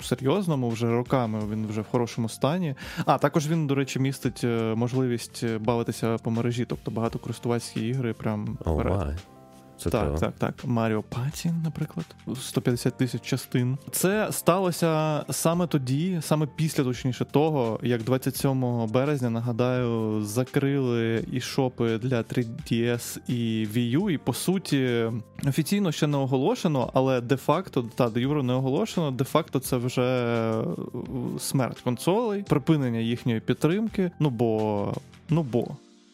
Серйозному, вже роками він вже в хорошому стані. А також він, до речі, містить е, можливість бавитися по мережі, тобто багатокористувацькі ігри прям май. Це Так, кльово. так, так. Mario Party, наприклад, 150 тисяч частин. Це сталося саме тоді, саме після точніше того, як 27 березня, нагадаю, закрили eShop-и для 3DS і Wii U, і по суті офіційно ще не оголошено, але де-факто, та де юро не оголошено, де-факто це вже е, смерть консолей, припинення їхньої підтримки. Ну бо, ну бо.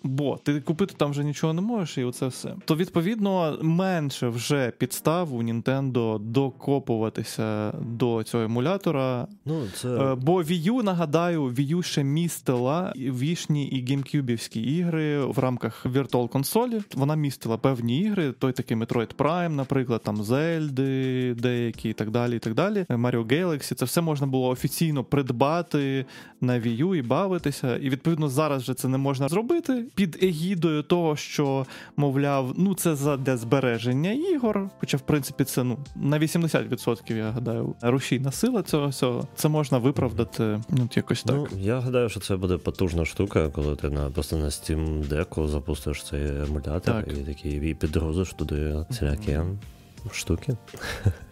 Бо ти купити там вже нічого не можеш, і оце все. То відповідно менше вже підстав у Nintendo докопуватися до цього емулятора. Ну, це... Е, Бо Wii U, нагадаю, Wii U ще містила вішні і геймкюбівські ігри в рамках Virtual консолі. Вона містила певні ігри, той такий Metroid Prime, наприклад, там Зельди, деякі і так далі. і так далі. Mario Galaxy. Це все можна було офіційно придбати на Wii U і бавитися. І відповідно зараз вже це не можна зробити. Під егідою того, що мовляв, ну це за для збереження ігор. Хоча, в принципі, це ну на 80%, я гадаю, рушійна сила цього всього. Це можна виправдати. Ну якось так. Ну я гадаю, що це буде потужна штука, коли ти на просто на Steam Deck запустиш цей емулятор так. і такий і підгрузиш туди всілякі штуки.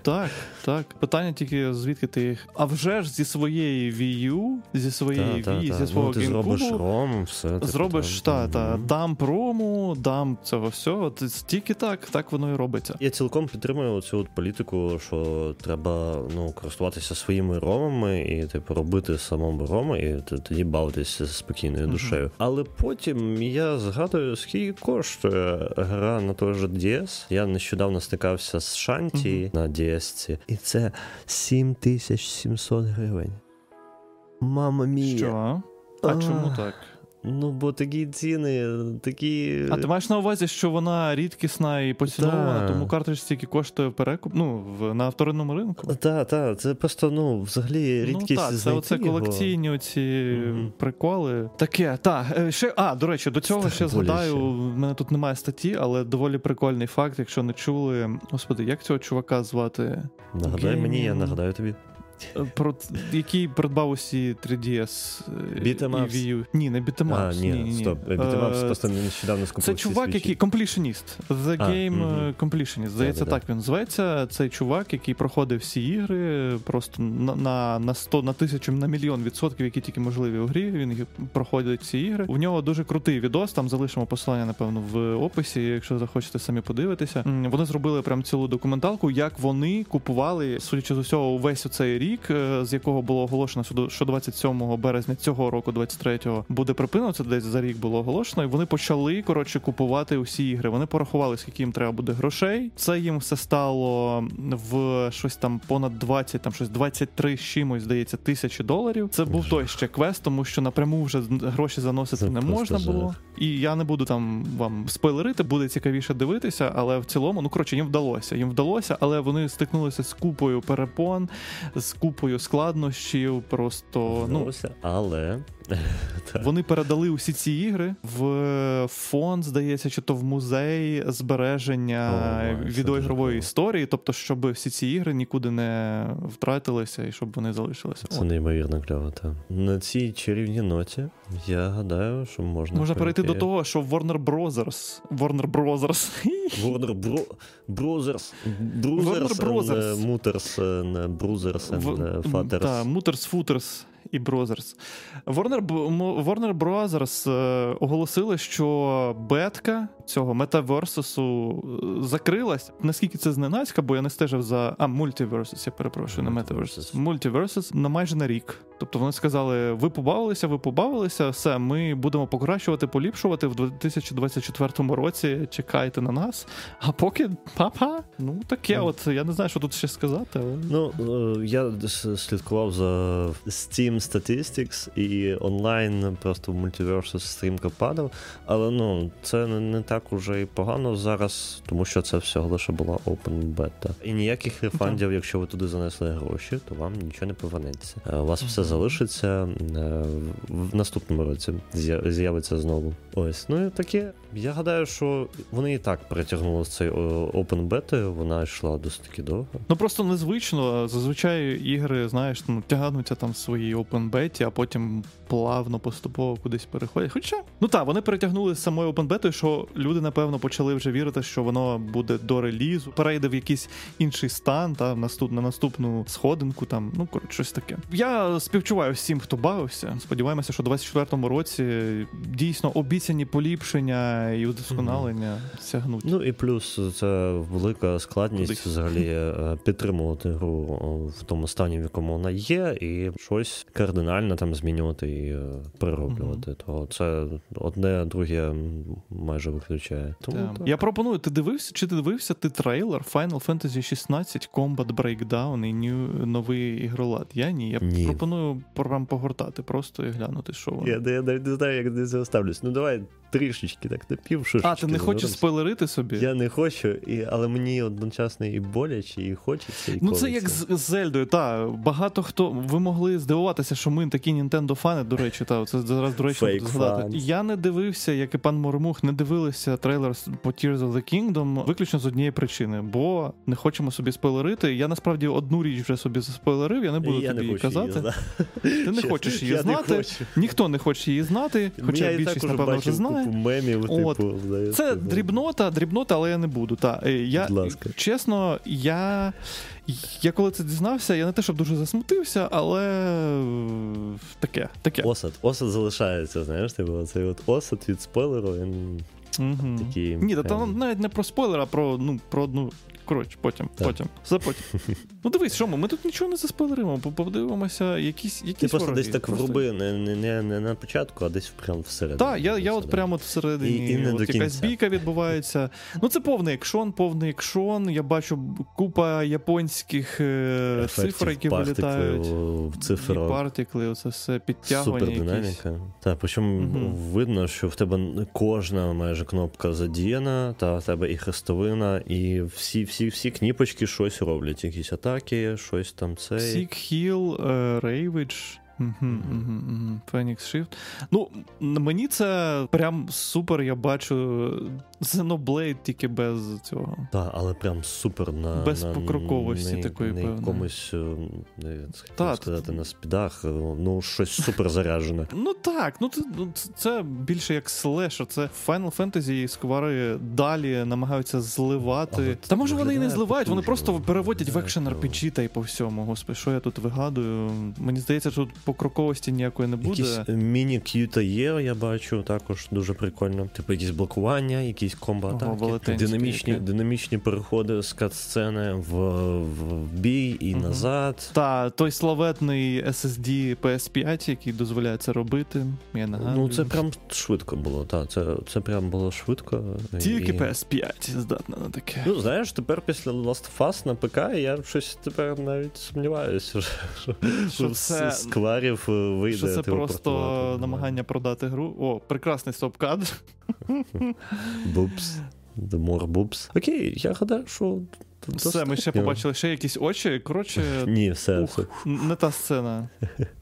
Так, так. Питання тільки звідки ти їх. А вже ж зі своєї Wii U, зі своєї та, Wii, та, та. зі свого ну, ти зробиш ром, все. Зробиш та, та, дам прому, дам цього всього. Тільки так, так воно і робиться. Я цілком підтримую цю політику, що треба ну, користуватися своїми ромами і типу робити самому роми, і тоді бавитися спокійною душею. Mm-hmm. Але потім я згадую, скільки коштує гра на той же DS. Я нещодавно стикався з Шанті mm-hmm. на DS. ds І це 7700 гривень. Мама мія. Що? А, А чому так? Ну, бо такі ціни, такі. А ти маєш на увазі, що вона рідкісна і поцінована, тому картридж стільки коштує перекуп ну, в, на вторинному ринку? Так, так, це просто, ну, взагалі рідкість. Ну, так, це оце колекційні оці mm-hmm. приколи. Таке, так. Е, ще, а, до речі, до цього ще згадаю, в мене тут немає статті, але доволі прикольний факт, якщо не чули. Господи, як цього чувака звати? Нагадай Гейм... мені, я нагадаю тобі. Про який придбав усі 3DS е, Beat'em і Wii Ні, не Beat'em Ні, ні, ні, стоп. Beat'em просто нещодавно скупив Це чувак, який completionist. The Game угу. Completionist. Здається, так він називається. Цей чувак, який проходив всі ігри просто на на, на 100, на тисячу, на мільйон відсотків, які тільки можливі у грі. Він проходить ці ігри. У нього дуже крутий відос. Там залишимо посилання, напевно, в описі, якщо захочете самі подивитися. Вони зробили прям цілу документалку, як вони купували, судячи з усього, увесь цей рік рік, е, з якого було оголошено, що 27 березня цього року, 23-го, буде припинено. Це десь за рік було оголошено, і вони почали коротше купувати усі ігри. Вони порахували, скільки їм треба буде грошей. Це їм все стало в щось там понад 20, там щось 23 з чимось, здається, тисячі доларів. Це був той ще квест, тому що напряму вже гроші заносити Це не можна було. І я не буду там вам спойлерити, буде цікавіше дивитися, але в цілому, ну коротше, їм вдалося. Їм вдалося, але вони стикнулися з купою перепон, з купою складнощів. Просто ну але вони передали усі ці ігри в фонд, здається, чи то в музей збереження відеоігрової історії, тобто, щоб всі ці ігри нікуди не втратилися і щоб вони залишилися. Це неймовірно кльово. так. На цій чарівній ноті я гадаю, що можна можна перейти до того, що Warner Brothers Warner Brothers [LAUGHS] Warner Bro... Brothers Brothers Warner Brothers Muters Brothers Fathers. Так, Muters Footers і Brothers. Warner Warner Brothers е, оголосили, що бетка цього метаверсусу е, закрилась. Наскільки це зненацька, бо я не стежив за а Multiversus, я перепрошую, не Metaversus. Multiversus на майже на рік. Тобто вони сказали: ви побавилися, ви побавилися, все, ми будемо покращувати, поліпшувати в 2024 році. Чекайте на нас. А поки папа, ну таке, mm. от я не знаю, що тут ще сказати. але... Ну е, я слідкував за Steam Statistics і онлайн просто в Multiversus стрімко падав. Але ну це не так уже і погано зараз, тому що це всього лише була open beta. І ніяких рефандів, okay. якщо ви туди занесли гроші, то вам нічого не повернеться. Е, у вас mm-hmm. все залишиться е, в наступному році. З'явиться знову. Ось, ну і таке. Я гадаю, що вони і так перетягнули цей open beta, вона йшла досить таки довго. Ну просто незвично. Зазвичай ігри, знаєш, ну тягнуться там в своїй open beta, а потім плавно поступово кудись переходять. Хоча, ну так, вони перетягнули з самою open beta, що люди, напевно, почали вже вірити, що воно буде до релізу, перейде в якийсь інший стан, та на наступну сходинку, там, ну коротше, щось таке. Я співчуваю всім, хто бавився. Сподіваємося, що у 24-му році дійсно обіцяні поліпшення і удосконалення mm-hmm. сягнуть. Ну і плюс це велика складність взагалі е, підтримувати гру в тому стані, в якому вона є, і щось кардинально там змінювати і е, перероблювати. Mm-hmm. То це одне, друге майже виключає. Тому так. Я пропоную, ти дивився, чи ти дивився ти трейлер Final Fantasy 16 Combat Breakdown і New, новий ігролад? Я ні. Я ні. пропоную прям погортати просто і глянути, що воно. Я, навіть не знаю, як до цього ставлюсь. Ну давай трішечки так напівшишечки. А, ти не хочеш спойлерити собі? Я не хочу, і, але мені одночасно і боляче, і хочеться. І ну, це як з, з Зельдою. Та багато хто ви могли здивуватися, що ми такі Nintendo фани. До речі, та це зараз до речі згадати. Я не дивився, як і пан Мормух, не дивилися трейлер по Tears of the Kingdom виключно з однієї причини, бо не хочемо собі спойлерити. Я насправді одну річ вже собі заспойлерив, я не буду я тобі не казати. Її Ти не хочеш її я знати, хочу. ніхто не хоче її знати, хоча я більшість, напевно, вже знає. Купу мемів, От. типу, здається, Це дрібнота, дрібнота, але я не буду. Та. Е, Я, Будь ласка. Чесно, я, я коли це дізнався, я не те, щоб дуже засмутився, але е, таке. таке. Осад. Осад залишається, знаєш, типу, цей от осад від спойлеру, він Угу. Такі... Ні, та там навіть не про спойлер, а про, ну, про одну. Коротше, потім, Так. потім. За потім. Ну дивись, що ми, ми тут нічого не заспойлеримо, по- подивимося, якісь, якісь Ти просто вороги, десь так вруби не, не, не, не на початку, а десь прямо всередині. Так, я, я от прямо от всередині І- і не от до якась кінця. бійка відбувається. Ну це повний екшон, повний екшон. Я бачу купа японських е, Ефектів, цифр, які вилітають. в І партикли, оце все підтягування. Супердинаміка. Так, причому Мгм. видно, що в тебе кожна майже кнопка задіяна, та в тебе і хрестовина, і всі, всі, всі кніпочки щось роблять. Якісь атаки, щось там це. Seek Heal, Ravage. Угу, угу. Phoenix Shift. Ну, мені це прям супер, я бачу Xenoblade тільки без цього. Так, але прям супер на Без на, покроковості на, такої, на якомусь, е, не хотів сказати, на спідах, е, ну щось супер заряджене. [LAUGHS] Ну так, ну це, ну, це- це більше як слешер. Це Final Fantasy і сквари далі намагаються зливати. Але Та може вони і не зливають, вони просто переводять в екшен. RPG та й по всьому. Господи, що я тут вигадую? Мені здається, що тут покроковості ніякої не буде. Якісь міні-к'юта є, я бачу, також дуже прикольно. Типу якісь блокування, якісь Ого, комбо-атаки, динамічні, які. динамічні переходи з кат-сцени в, в бій і Мгм. назад. Та той славетний SSD PS5, який дозволяє це робити. Я нагадую. Ну, це прям швидко було. Та, це, це прям було швидко. тільки І- PS5 здатна на таке. Ну, знаєш, тепер після Last of Us на ПК я щось тепер навіть сумніваюся, що, Що це- скварів вийде. Що це типу, просто намагання продати гру. О, прекрасний стоп-кадр. Бупс. The more boobs. Окей, я гадаю, що. Все, ми ще побачили ще якісь очі. Коротше, [LAUGHS] Ні, все, ух, все. не та сцена.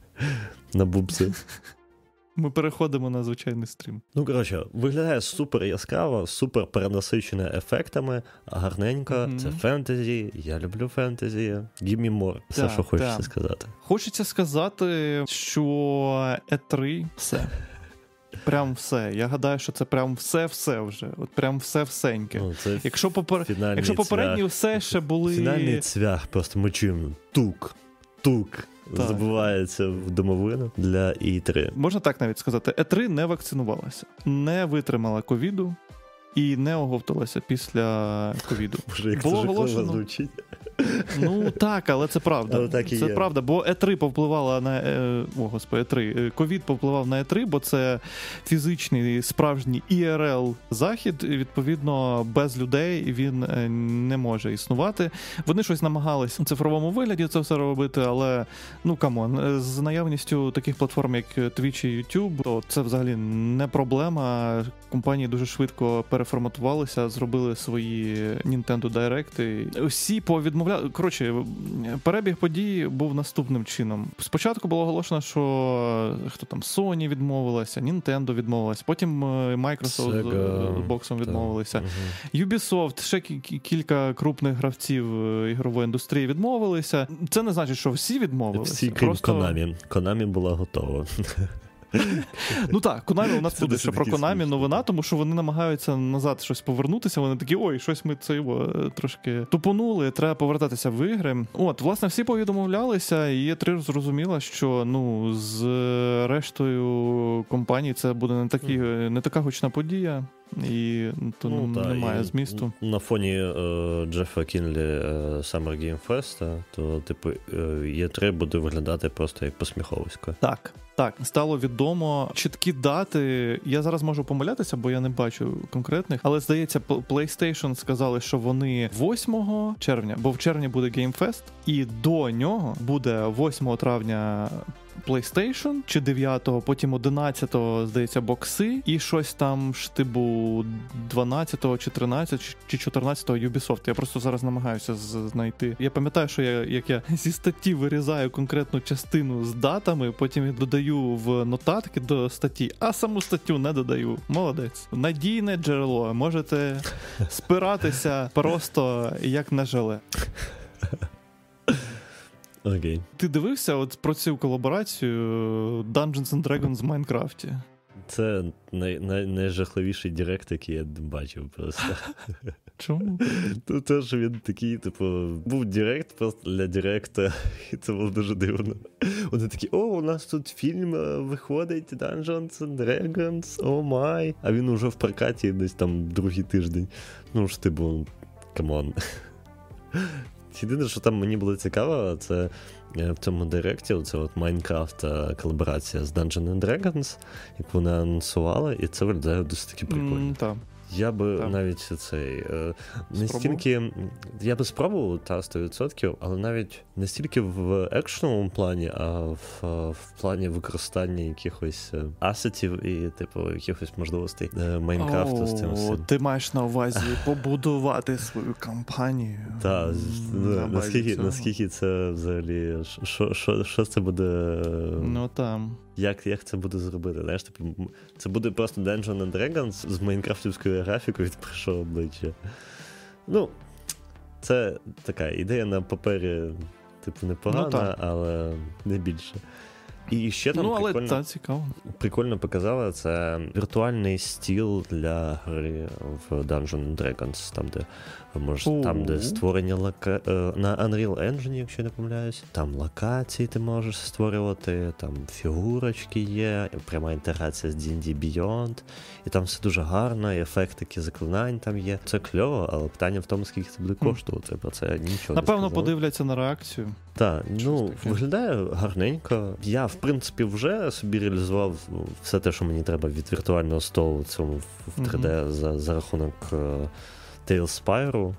[LAUGHS] На бубси. [LAUGHS] Ми переходимо на звичайний стрім. Ну, коротше, виглядає супер яскраво, супер перенасичене ефектами, гарненько. Мгм. Це фентезі. Я люблю фентезі. Give me more. Все, Так, що хочеться так. сказати. Хочеться сказати, що E3 все. Прям все. Я гадаю, що це прям все-все вже. От прям все-всеньке. Ну, це Якщо попер... Якщо попередні цвях. все ще були. Фінальний цвях, просто ми чуємо тук, тук. Так. Забувається в домовину для І3. Можна так навіть сказати, Е3 не вакцинувалася, не витримала ковіду і не оговталася після ковіду. [LAUGHS] Боже, як Було це оголошено. звучить. [LAUGHS] Ну так, але це правда. Але так і це є. правда, бо Е3 повпливала на е, о, господи, Е3. Е, Ковід повпливав на Е3, бо це фізичний справжній IRL захід. і, Відповідно, без людей він е, не може існувати. Вони щось намагались у цифровому вигляді це все робити, але ну come on, з наявністю таких платформ, як Twitch і YouTube, то це взагалі не проблема. Компанії дуже швидко переформатувалися, зробили свої Nintendo Direct. Всі повідмовляли. Коротше, перебіг подій був наступним чином. Спочатку було оголошено, що хто там Sony відмовилася, Nintendo відмовилася, потім е, Microsoft Sega, з боксом відмовилися. Мгм. Ubisoft, ще кі- кі- кілька крупних гравців е, ігрової індустрії відмовилися. Це не значить, що всі відмовилися. Всі крім Просто... Konami. Konami була готова. Ну так, Конамі у нас буде ще про Конамі новина, тому що вони намагаються назад щось повернутися. Вони такі, ой, щось ми це його е, трошки тупонули, треба повертатися в ігри. От, власне, всі повідомлялися, і є три зрозуміла, що ну з рештою компаній це буде не такі, не така гучна подія, і то Ну, та, немає і змісту. На фоні е, Джефа Кінлі е, Summer Game Fest, то, типу, е, Є3 буде виглядати просто як посміховисько. Так, так, стало відомо чіткі дати. Я зараз можу помилятися, бо я не бачу конкретних, але здається, PlayStation сказали, що вони 8 червня, бо в червні буде Game Fest, і до нього буде 8 травня PlayStation чи 9-го, потім 11-го, здається, бокси, і щось там штибу 12-го чи 13 чи 14-го Ubisoft. Я просто зараз намагаюся знайти. Я пам'ятаю, що я як я [LAUGHS] зі статті вирізаю конкретну частину з датами, потім я додаю в нотатки до статті, а саму статтю не додаю. Молодець. Надійне джерело. Можете спиратися просто як на желе. [LAUGHS] Окей. Ти дивився от про цю колаборацію Dungeons and Dragons в Майнкрафті? Це най, най, найжахливіший директ, який я бачив просто. [LAUGHS] Чому? Ну, те, що він такий, типу, був директ просто для директа, і це було дуже дивно. Вони такі: о, у нас тут фільм е, виходить Dungeons and Dragons, oh my. А він уже в прокаті десь там другий тиждень. Ну ж, типу, come on. Єдине, що там мені було цікаво, це е, в цьому директі це от Майнкрафт колаборація з Dungeons and Dragons, яку вони анонсували, і це виглядає досить таки прикольно. Mm. Я би так. навіть цей не стільки. Я би спробував та 100%, але навіть не стільки в екшновому плані, а в, в плані використання якихось е, асетів і, типу, якихось можливостей е, Майнкрафту з цим всім. Ти маєш на увазі побудувати свою кампанію. Так, наскільки наскільки це взагалі, що що, що це буде? Ну там. Як як це буде зробити? Знаєш, типу, Це буде просто Dungeons and Dragons з майнкрафтівською графікою від першого обличчя. Ну, це така ідея на папері, типу, непогана, ну, але не більше. І ще там ну, але прикольно, та, цікаво. прикольно показали це віртуальний стіл для гри в Dungeons Dragons, там, де може, там, де створення лока... Е, на Unreal Engine, якщо не помиляюсь, там локації ти можеш створювати, там фігурочки є, пряма інтеграція з D&D Beyond, і там все дуже гарно, і ефектики заклинань там є. Це кльово, але питання в тому, скільки це буде коштувати. Про це нічого Напевно, не подивляться на реакцію. Так, ну виглядає гарненько. Я, в принципі, вже собі реалізував все те, що мені треба від віртуального столу цьому в 3D mm-hmm. за, за рахунок Tales Spyro.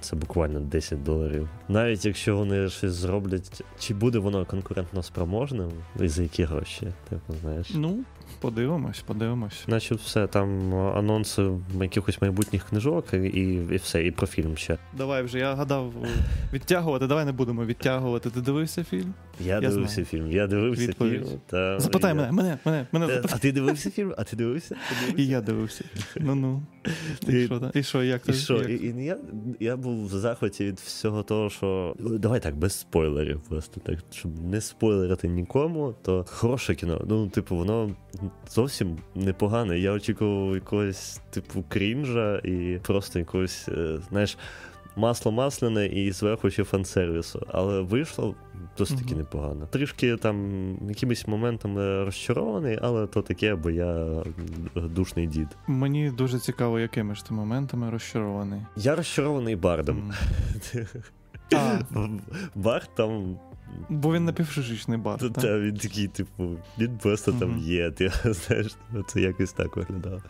Це буквально 10 доларів. Навіть якщо вони щось зроблять, чи буде воно конкурентно спроможним, і за які гроші, типу, знаєш? Ну, Подивимось, подивимось. Значить, все там анонси якихось майбутніх книжок і, і все, і про фільм ще. Давай вже, я гадав відтягувати, давай не будемо відтягувати. Ти дивився фільм? Я, я дивився знаю. фільм. Я дивився Відповідь. фільм. Та... Запитай я... мене, мене, мене, мене е. А ти дивився фільм? А ти дивився? Ти дивився? І я дивився. Ну ну. І що, і що, як і що? Як? І, і я, я був в захваті від всього того, що. Давай так, без спойлерів, просто так, щоб не спойлерити нікому, то хороше кіно. Ну, типу, воно зовсім непогане. Я очікував якогось типу крінжа і просто якогось, е, знаєш, масло масляне і зверху ще фан-сервісу. Але вийшло досить таки непогано. Трішки там якимись моментами розчарований, але то таке, бо я душний дід. Мені дуже цікаво, якими ж ти моментами розчарований. Я розчарований бардом. [LAUGHS] А. Бард там Бо він напівшишечний бар. Та, та він такий, типу, він просто mm-hmm. там є. Ти [LAUGHS] знаєш, це якось так виглядало.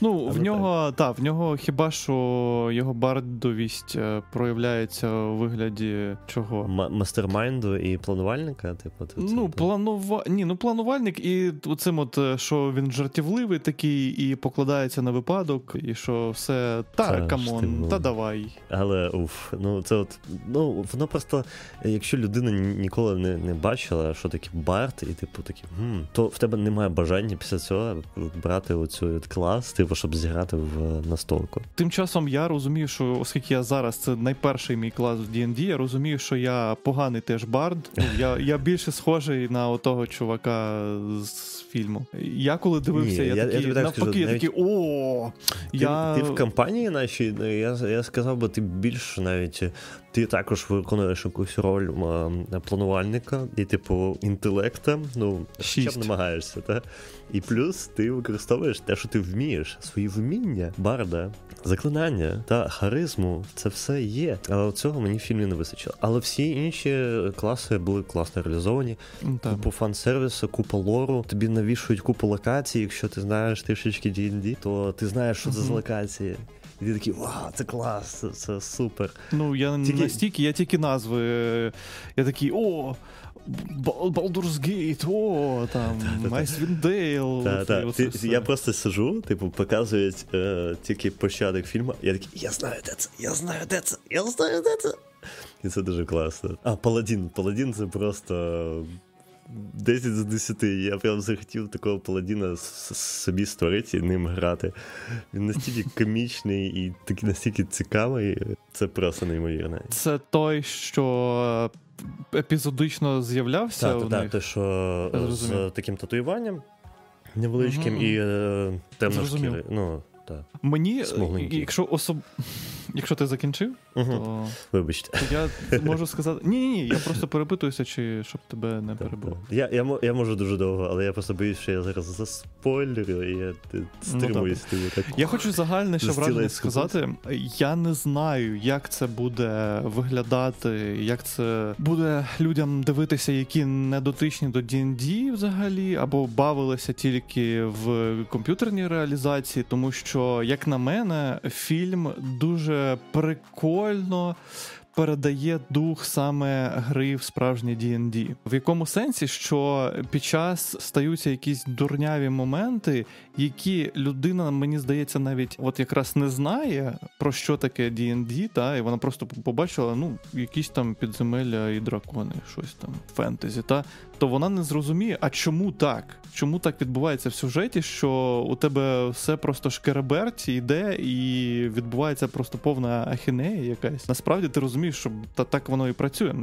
Ну, Але в нього, так, в нього хіба що його бардовість е, проявляється у вигляді чого? М- mastermind у і планувальника, типу, це, ну, планува... Ні, ну планувальник, і цим от, е, що він жартівливий такий, і покладається на випадок, і що все та come on, типу... та давай. Але уф, ну це от, ну, воно просто, якщо людина ніколи не не бачила, що таке бард, і типу такі, хм, то в тебе немає бажання після цього брати оцю клас, типу, щоб зіграти в настолку. Тим часом я розумію, що оскільки я зараз це найперший мій клас в D&D, я розумію, що я поганий теж бард. Ну, я я більше схожий на отого чувака з фільму. Я коли дивився, Ні, я, я такий я навпаки, скажу, я навіть... такий о. Ти, я... ти в компанії нашій, ну, я я сказав би, ти більш навіть ти також виконуєш якусь роль планувальника і, типу, інтелекта. Ну, хоча б намагаєшся, та? І плюс ти використовуєш те, що ти вмієш, свої вміння, барда, заклинання та харизму. Це все є. Але цього мені в фільмі не вистачило. Але всі інші класи були класно реалізовані. Так. Купу фан-сервісу, купа лору. Тобі навішують купу локацій. Якщо ти знаєш трішечки D&D, то ти знаєш, що це за локації. І ти такий, вау, це клас, це, це супер. Ну, я тільки... настільки, я тільки назви. Я такий, о, Baldur's Gate, о, там, Icewind Dale. Я просто сижу, типу, показують е, тільки початок фільму. Я такий, я знаю, де це, я знаю, де це, я знаю, де це. І це дуже класно. А, Паладін. Паладін це просто 10 з 10. Я прям захотів такого паладіна собі створити і ним грати. Він настільки [LAUGHS] комічний і такий настільки цікавий. Це просто неймовірно. Це той, що епізодично з'являвся Так, у так, те, що з таким татуюванням невеличким Мгм. і е, темношкірий. Ну, так. Мені, Смугленький. якщо особ... [LAUGHS] якщо ти закінчив, Угу. то Вибачте. я [LAUGHS] можу сказати. Ні, ні, ні, я просто перепитуюся, чи щоб тебе не перебив. Я, я, я можу дуже довго, але я просто боюсь, що я зараз заспойлерю, і я ти- стримуюсь. типу, так. Я хочу загальне ще враження сказати. Я не знаю, як це буде виглядати, як це буде людям дивитися, які не дотичні до D&D взагалі, або бавилися тільки в комп'ютерній реалізації, тому що, як на мене, фільм дуже прикольно. Передає дух саме гри в справжнє D&D. В якому сенсі, що під час стаються якісь дурняві моменти, які людина, мені здається, навіть от якраз не знає про що таке D&D, та і вона просто побачила, ну, якісь там підземелля і дракони, щось там фентезі, та то вона не зрозуміє, а чому так? Чому так відбувається в сюжеті, що у тебе все просто шкереберть йде і відбувається просто повна ахінея якась. Насправді ти розумієш, що та так воно і працює.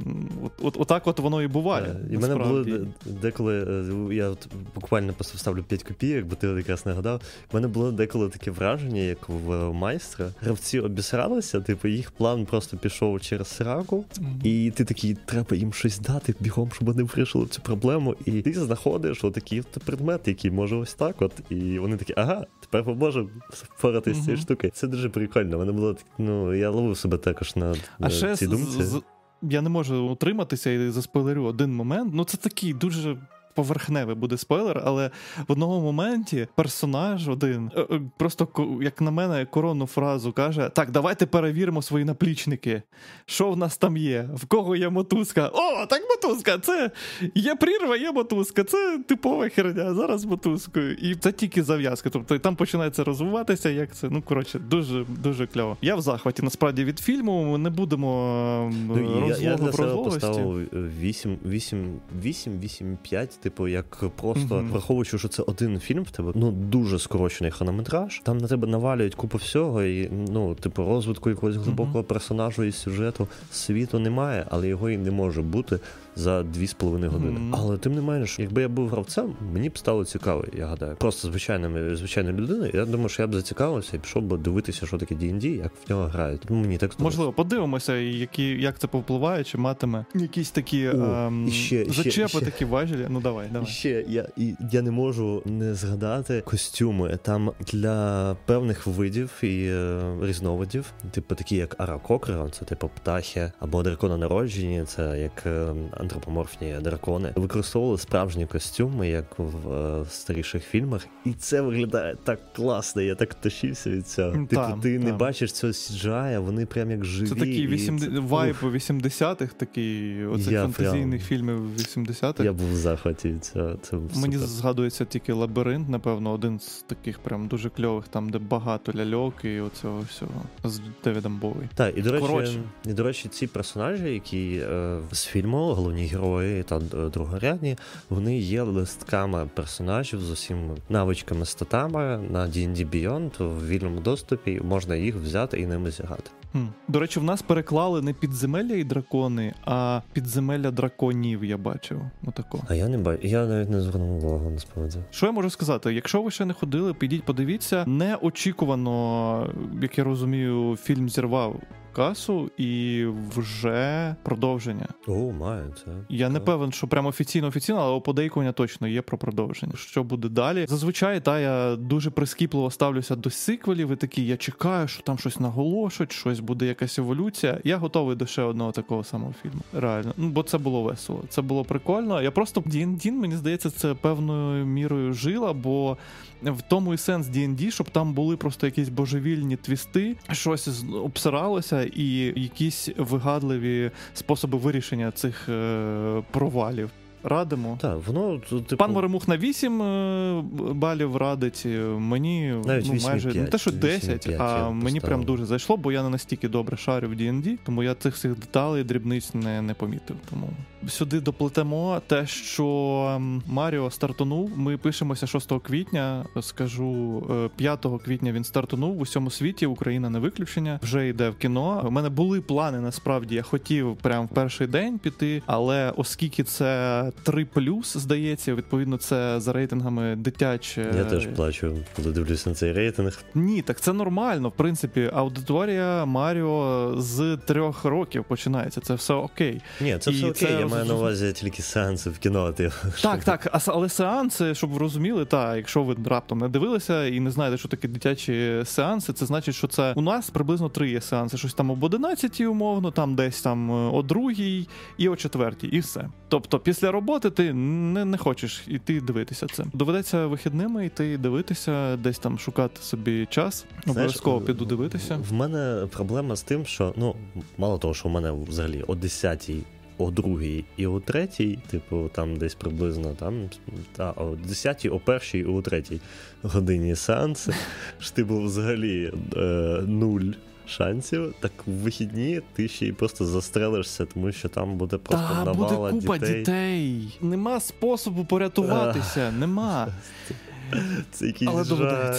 От, от, отак от воно і буває. Е, І в мене було деколи, е, я от буквально просто вставлю 5 копійок, бо ти якраз нагадав. У мене було деколи таке враження, як в е, майстра. Гравці обісралися, типу, їх план просто пішов через сраку, і ти такий, треба їм щось дати бігом, щоб вони вирішили цю проблему. І ти знаходиш отакий от предмет, який може ось так. От, і вони такі, ага, тепер поможемо впоратися з цією штукою. Це дуже прикольно. Мене було так- ну, я ловив себе також на, А на ще цій з- з- я не можу утриматися і заспойлерю один момент. Ну, це такий дуже. Поверхневий буде спойлер, але в одному моменті персонаж один е, е, просто як на мене коронну фразу каже: Так, давайте перевіримо свої наплічники. Що в нас там є? В кого є мотузка? О, так мотузка! Це є прірва, є мотузка. Це типова херня. Зараз мотузкою. І це тільки зав'язка. Тобто там починається розвиватися, як це. Ну коротше, дуже дуже кльово. Я в захваті насправді від фільму. Ми не будемо ем, Ну, я, я для себе поставив 8, 8, 8, 8, 5, типу, як просто Мгм. враховуючи, що це один фільм в тебе, ну дуже скорочений хронометраж. Там на тебе навалюють купу всього, і ну, типу, розвитку якогось глибокого персонажу і сюжету світу немає, але його і не може бути за 2,5 години. Мгм. Але тим не менш, якби я був гравцем, мені б стало цікаво, я гадаю. Просто звичайними звичайною людиною. Я думаю, що я б зацікавився і пішов би дивитися, що таке D&D, як в нього грають. Ну, мені так здалося. Можливо, подивимося, які, як це повпливає, чи матиме якісь такі О, ем, і ще- зачепи, ще. такі важелі. Ну давай, І давай. ще я, і, я не можу не згадати костюми. Там для певних видів і е, різновидів, типу такі як аракокра, це типу птахи, або дракононароджені, це як е, антропоморфні дракони. Використовували справжні костюми, як в е, старіших фільмах, і це виглядає так класно. Я так тащився від цього. Типу, та, ти не бачиш цього сіджая, вони прям як живі. Це такий і 80... це- вайб Ух, 80-х, такий оцих Я фантазійних прям- фільмів 80-х. Я був в захваті від цього. Це Мені супер. згадується тільки лабіринт, напевно, один з таких прям дуже кльових, там, де багато ляльок і оцього всього з Девідом Боуі. Так, і до речі, Коротше. і до речі, ці персонажі, які е, з фільму, головні герої та е, другорядні, вони є листками персонажів з усім навичками, статами на D&D Beyond в вільному доступі. Можна їх взяти і ними зіграти. Хм. До речі, в нас переклали не підземелля і дракони, а підземелля драконів, я бачив. Отако. А я не бачу, я навіть не звернув увагу насправді. Що я можу сказати? Якщо ви ще не ходили, підіть, подивіться. Неочікувано, як я розумію, фільм зірвав касу і вже продовження. О, маю це. Я не певен, що прямо офіційно офіційно, але подейкування точно є про продовження. Що буде далі? Зазвичай та я дуже прискіпливо ставлюся до сиквелів. І такі я чекаю, що там щось наголошують, щось буде якась еволюція. Я готовий до ще одного такого самого фільму. Реально, ну бо це було весело. Це було прикольно. Я просто D&D, мені здається, це певною мірою жила, бо в тому і сенс D&D, щоб там були просто якісь божевільні твісти, щось обсиралося, і якісь вигадливі способи вирішення цих е, провалів радимо. Так, воно типу... Пан Моремух на 8 е, балів радить. Е, мені Навіть ну, майже 8,5, не те, що 10, 8,5 а мені прям дуже зайшло, бо я не настільки добре шарю в D&D, тому я цих всіх деталей, дрібниць не, не помітив. Тому сюди доплетемо те, що Маріо стартунув. Ми пишемося 6 квітня. Скажу 5 е, квітня він стартунув в усьому світі. Україна не виключення. Вже йде в кіно. У мене були плани. Насправді я хотів прямо в перший день піти, але оскільки це 3 здається, відповідно, це за рейтингами дитяче. Я теж плачу, коли дивлюся на цей рейтинг. Ні, так це нормально. В принципі, аудиторія Маріо з трьох років починається. Це все окей. Ні, це все окей. Це... Я маю на увазі тільки сеанси в кіно. Ти так, так. Але сеанси, щоб ви розуміли, так, якщо ви раптом не дивилися і не знаєте, що таке дитячі сеанси, це значить, що це у нас приблизно три є сеанси. Щось там об 11 умовно, там десь там о другій і о четвертій, і все. Тобто, після роботи ти не не хочеш іти дивитися це. Доведеться вихідними йти дивитися, десь там шукати собі час. Обов'язково піду дивитися. В мене проблема з тим, що ну мало того, що в мене взагалі о 10 о другій і о третій, типу, там десь приблизно там, та, о 10 о першій і о третій годині сеанси, [LAUGHS] ж типу взагалі е, нуль шансів, так в вихідні ти ще й просто застрелишся, тому що там буде просто Та, навала буде купа дітей. дітей. Нема способу порятуватися, нема. [LAUGHS] Це якийсь Але жаль.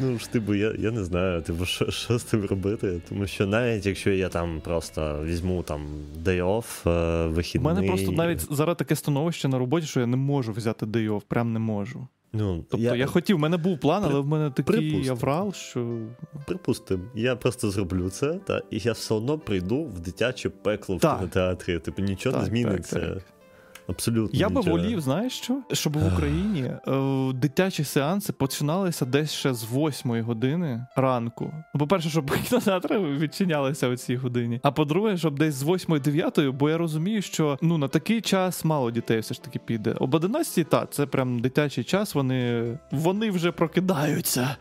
Ну ж типу, я я не знаю, типу, що що з тим робити. Тому що навіть якщо я там просто візьму там day off, е, вихідний... У мене просто навіть зараз таке становище на роботі, що я не можу взяти day off, прям не можу. Ну, Тобто я я хотів, в мене був план, але в мене такий Припустим. аврал, що. Припустимо, я просто зроблю це, та, і я все одно прийду в дитяче пекло в кінотеатрі. Типу нічого так, не зміниться. Так, так. Абсолютно. Я нічого. би волів, знаєш що? Щоб в Україні е, дитячі сеанси починалися десь ще з 8 години ранку. Ну, по-перше, щоб [LAUGHS] кінотеатри відчинялися у цій годині. А по-друге, щоб десь з 8-9, бо я розумію, що ну на такий час мало дітей все ж таки піде. Об 11 та це прям дитячий час. Вони вони вже прокидаються.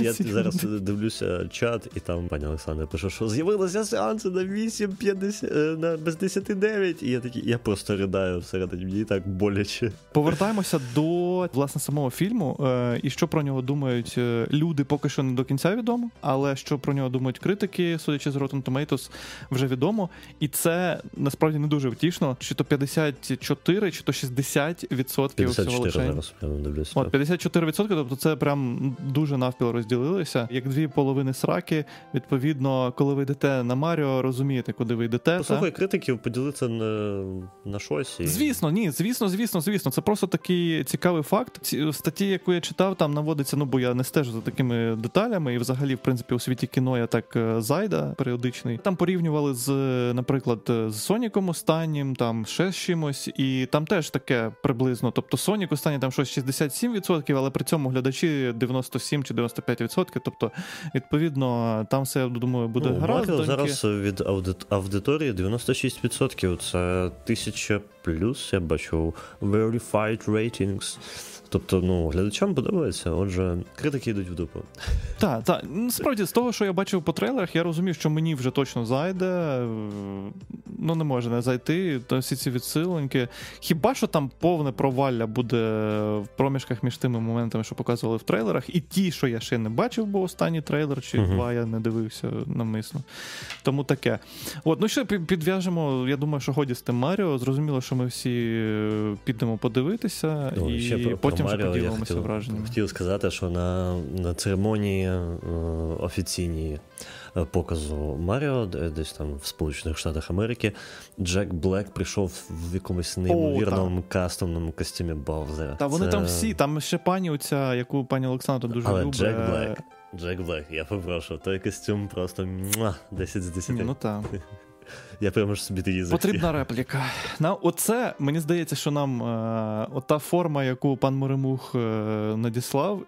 Я [LAUGHS] зараз дивлюся чат, і там пані Олександра пише, що з'явилися сеанси на 8.50, е, на без 10.9. І я такий, я просто ридаю знаю, всередині мені так боляче. Повертаємося до власне самого фільму. Е, і що про нього думають е, люди, поки що не до кінця відомо. Але що про нього думають критики, судячи з Rotten Tomatoes, вже відомо. І це насправді не дуже втішно. Чи то 54, чи то 60 відсотків 54 зараз дивлюся. От 54 відсотки, тобто це прям дуже навпіл розділилися. Як дві половини сраки. Відповідно, коли ви йдете на Маріо, розумієте, куди ви йдете. Послухай, критиків поділиться на, на щось. І... Звісно, ні, звісно, звісно, звісно. Це просто такий цікавий факт. Ці статті, яку я читав, там наводиться, ну бо я не стежу за такими деталями, і взагалі, в принципі, у світі кіно я так е, зайда періодичний. Там порівнювали з, наприклад, з Соніком останнім, там ще з чимось, і там теж таке приблизно. Тобто Сонік останній там щось 67%, але при цьому глядачі 97 чи 95%. Тобто, відповідно, там все думаю буде ну, гаразд. Зараз від аудиторії 96%. Це тисяча плюс я бачу verified ratings. Тобто, ну, глядачам подобається, отже, критики йдуть в дупу. [LAUGHS] Так, так. Насправді, з того, що я бачив по трейлерах, я розумію, що мені вже точно зайде. Ну, не може не зайти. То всі ці відсиленьки. Хіба що там повне провалля буде в проміжках між тими моментами, що показували в трейлерах, і ті, що я ще не бачив, бо останній трейлер чи uh-huh. два я не дивився навмисно. Тому таке. От, ну що підв'яжемо, я думаю, що годі з тим Маріо. Зрозуміло, що ми всі е, підемо подивитися. Ну, і ще потім потім Маріо, вже поділимося я враженнями. Хотів сказати, що на на церемонії е, офіційній е, показу Маріо, десь там в Сполучених Штатах Америки, Джек Блек прийшов в якомусь неймовірному кастомному костюмі Бовзера. Та вони Це... там всі, там ще пані оця, яку пані Олександра дуже Але любить. Джек Блек. Джек Блек, я попрошу, той костюм просто 10 з 10. Ну так. [LAUGHS] Я ж собі тоді Потрібна репліка. На оце мені здається, що нам е, ота форма, яку пан Моремух е, надіслав,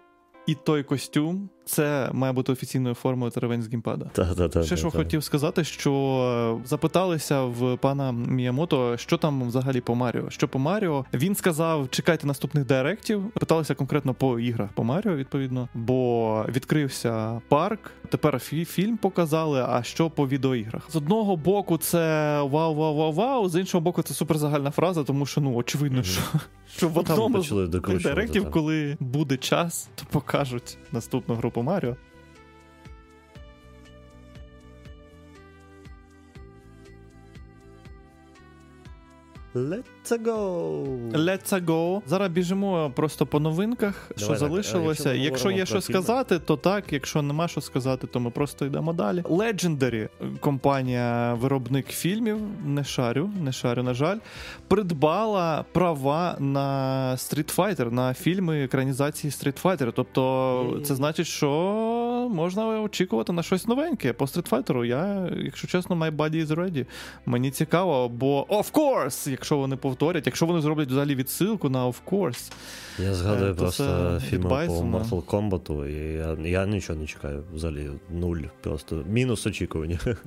і той костюм це має бути офіційною формою теревень з геймпада. Та-та-та. Ще що хотів сказати, що запиталися в пана Міямото, що там взагалі по Маріо. Що по Маріо? Він сказав, чекайте наступних директів. Питалися конкретно по іграх по Маріо, відповідно, бо відкрився парк. Тепер фі- фільм показали. А що по відеоіграх? З одного боку, це вау, вау, вау, вау. З іншого боку, це суперзагальна фраза, тому що ну очевидно, Мгм. що, що в Ну, одному з директів, коли буде час, то покажуть наступну групу Маріо. Let's go! Let's go. Зараз біжимо просто по новинках, що так, залишилося. якщо Якщо є що фільми? сказати, то так. Якщо нема що сказати, то ми просто йдемо далі. Legendary, компанія виробник фільмів, не шарю, не шарю, на жаль, придбала права на Street Fighter, на фільми екранізації Street Fighter. Тобто, це значить, що можна очікувати на щось новеньке по Street Fighter. Я, якщо чесно, my body is ready. Мені цікаво, бо of course, якщо вони повторять, якщо вони зроблять взагалі відсилку на of course. Я згадую Е, просто фільми по Mortal Kombat, і я, я нічого не чекаю взагалі. Нуль. Просто мінус очікування. [LAUGHS]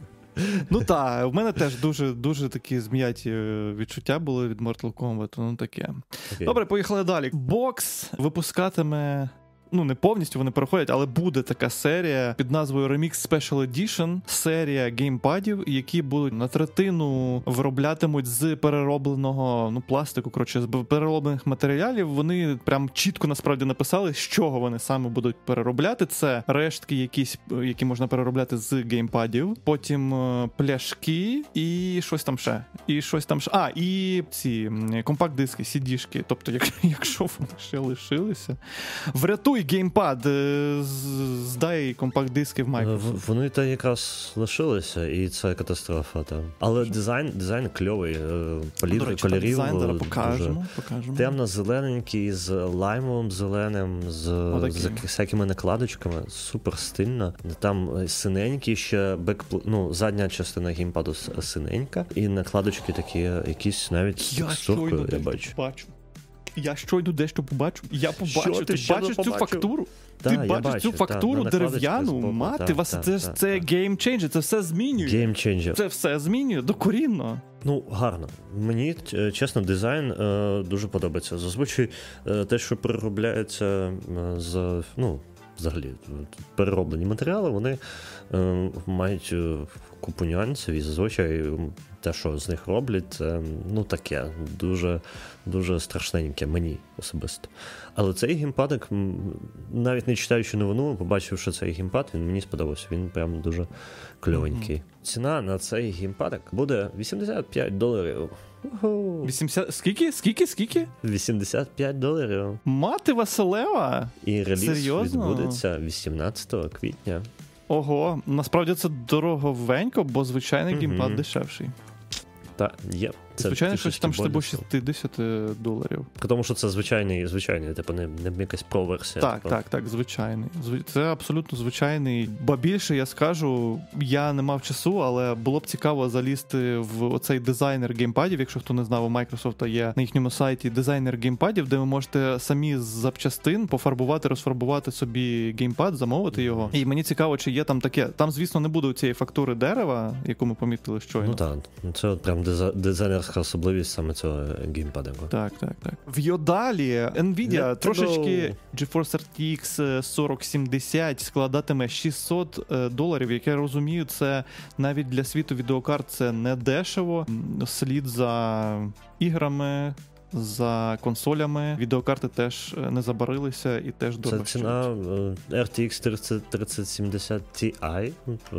Ну так, в мене теж дуже дуже такі зм'яті е, відчуття були від Mortal Kombat. Ну таке. Okay. Добре, поїхали далі. Бокс випускатиме. Ну, не повністю вони переходять, але буде така серія під назвою Remix Special Edition, серія геймпадів, які будуть на третину вироблятимуть з переробленого ну, пластику, коротше, з перероблених матеріалів. Вони прям чітко насправді написали, з чого вони саме будуть переробляти. Це рештки, якісь, які можна переробляти з геймпадів, потім е, пляшки і щось там ще. І щось там ще. А, і ці компакт-диски, CD-шки. Тобто, як, [LAUGHS] якщо вони ще лишилися, врятуй геймпад, е, здай компакт-диски в Microsoft. Вони та якраз лишилися, і це катастрофа там. Але дизайн, дизайн кльовий, е, речі, кольорів. дизайн е, покажемо. покажемо. Темно-зелененький, з лаймовим зеленим, з, з всякими накладочками. Супер стильно. Там синенький ще бекпл... ну, задня частина геймпаду синенька, і накладочки такі, якісь навіть з Я текстуркою, я дещо бачу. Я щойно дещо побачу. Я побачу. Що ти ти щойно бачиш цю побачив? фактуру? Та, ти я бачиш бачу, цю та, фактуру на дерев'яну, збоку, мати та, вас та, це, та, це та. геймчейнджер, це все змінює. Геймченджер. Це все змінює докорінно. Ну, гарно. Мені е, чесно, дизайн е, дуже подобається. Зазвичай е, те, що переробляється е, з ну, взагалі е, перероблені матеріали, вони е, мають е, купу нюансів, і зазвичай те, що з них роблять, це ну таке, дуже, дуже страшненьке мені особисто. Але цей геймпадик, м, навіть не читаючи новину, побачивши цей геймпад, він мені сподобався. Він прям дуже кльовенький. Ціна на цей геймпадик буде 85 доларів. Уху. 80... Скільки? Скільки? Скільки? 85 доларів. Мати Василева? І реліз Серйозно? відбудеться 18 квітня. Ого, насправді це дороговенько, бо звичайний Мгм. геймпад дешевший. Та є. Це Звичайно, щось там штабу болісно. 60 доларів. Тому що це звичайний, звичайний, типу, не, не якась про-версія. Так, типу. так, так, звичайний. Це абсолютно звичайний. Ба більше я скажу, я не мав часу, але було б цікаво залізти в оцей дизайнер геймпадів. Якщо хто не знав, у Microsoft є на їхньому сайті дизайнер геймпадів, де ви можете самі з запчастин пофарбувати, розфарбувати собі геймпад, замовити його. І мені цікаво, чи є там таке. Там, звісно, не буде цієї фактури дерева, яку ми помітили щойно. Ну так, це от прям диза- дизайнерська особливість саме цього геймпада. Так, так, так. В Йодалі Nvidia Let's трошечки GeForce RTX 4070 складатиме 600 е, доларів. Як я розумію, це навіть для світу відеокарт це не дешево. Слід за іграми. За консолями відеокарти теж е, не забарилися і теж Це ціна е, RTX 30, 3070 Ti е,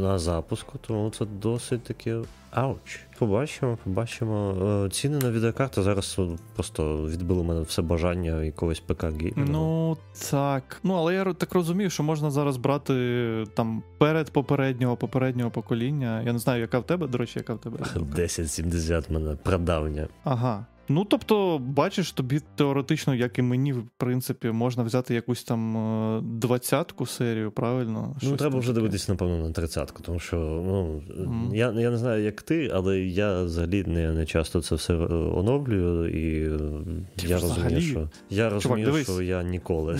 на запуску, тому це досить таки ауч. Побачимо, побачимо. Е, Ціни на відеокарти зараз е, просто відбили мене все бажання якогось ПК геймінгу Ну так. Ну але я так розумію, що можна зараз брати там перед попереднього попереднього покоління. Я не знаю, яка в тебе, до речі, яка в тебе. [LAUGHS] відеокарта? 1070 мене прадавня. Ага. Ну, тобто, бачиш, тобі теоретично, як і мені, в принципі, можна взяти якусь там е, двадцятку серію, правильно? Ну, Щось треба вже дивитися, напевно, на тридцятку, тому що ну, mm. я я не знаю, як ти, але я взагалі не не часто це все оновлюю, і Ти я взагалі? розумію, що я розумію, Чувак, що я ніколи.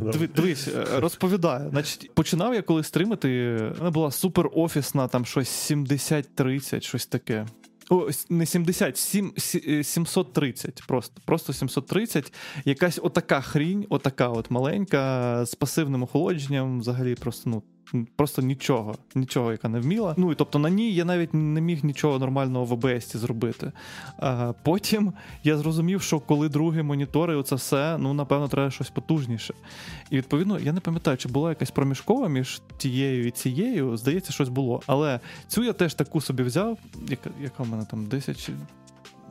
[LAUGHS] Дивись, е, розповідаю. Значить, починав я коли стримити, вона була супер офісна, там щось 70-30, щось таке. О, не 70, 7, 730 просто. Просто 730. Якась отака хрінь, отака от маленька, з пасивним охолодженням, взагалі, просто ну, просто нічого, нічого, яка не вміла. Ну і тобто на ній я навіть не міг нічого нормального в ОБС зробити. А Потім я зрозумів, що коли другі монітори, оце все, ну напевно, треба щось потужніше. І відповідно, я не пам'ятаю, чи була якась проміжкова між тією і цією. Здається, щось було. Але цю я теж таку собі взяв, яка яка в мене там 10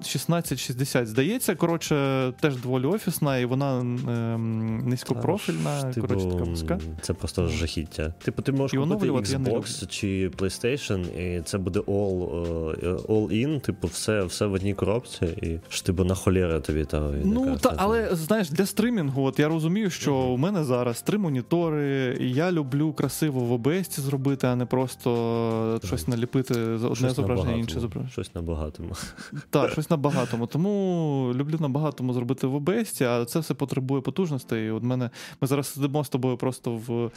1660, здається. Коротше, теж доволі офісна, і вона ем, низькопрофільна. Типу, коротше, така вузька. Це просто жахіття. Типу, ти можеш і купити Xbox чи PlayStation, і це буде all uh, all in, типу, все все в одній коробці, і ж типу на холєра тобі та Ну та але знаєш, для стримінгу, от я розумію, що mm-hmm. у мене зараз три монітори, і я люблю красиво в OBS зробити, а не просто mm-hmm. щось наліпити одне зображення, інше зображення. Щось набагато. Так, щось на багатому. Тому люблю на багатому зробити в OBS, а це все потребує потужностей. І от мене ми зараз сидимо з тобою просто в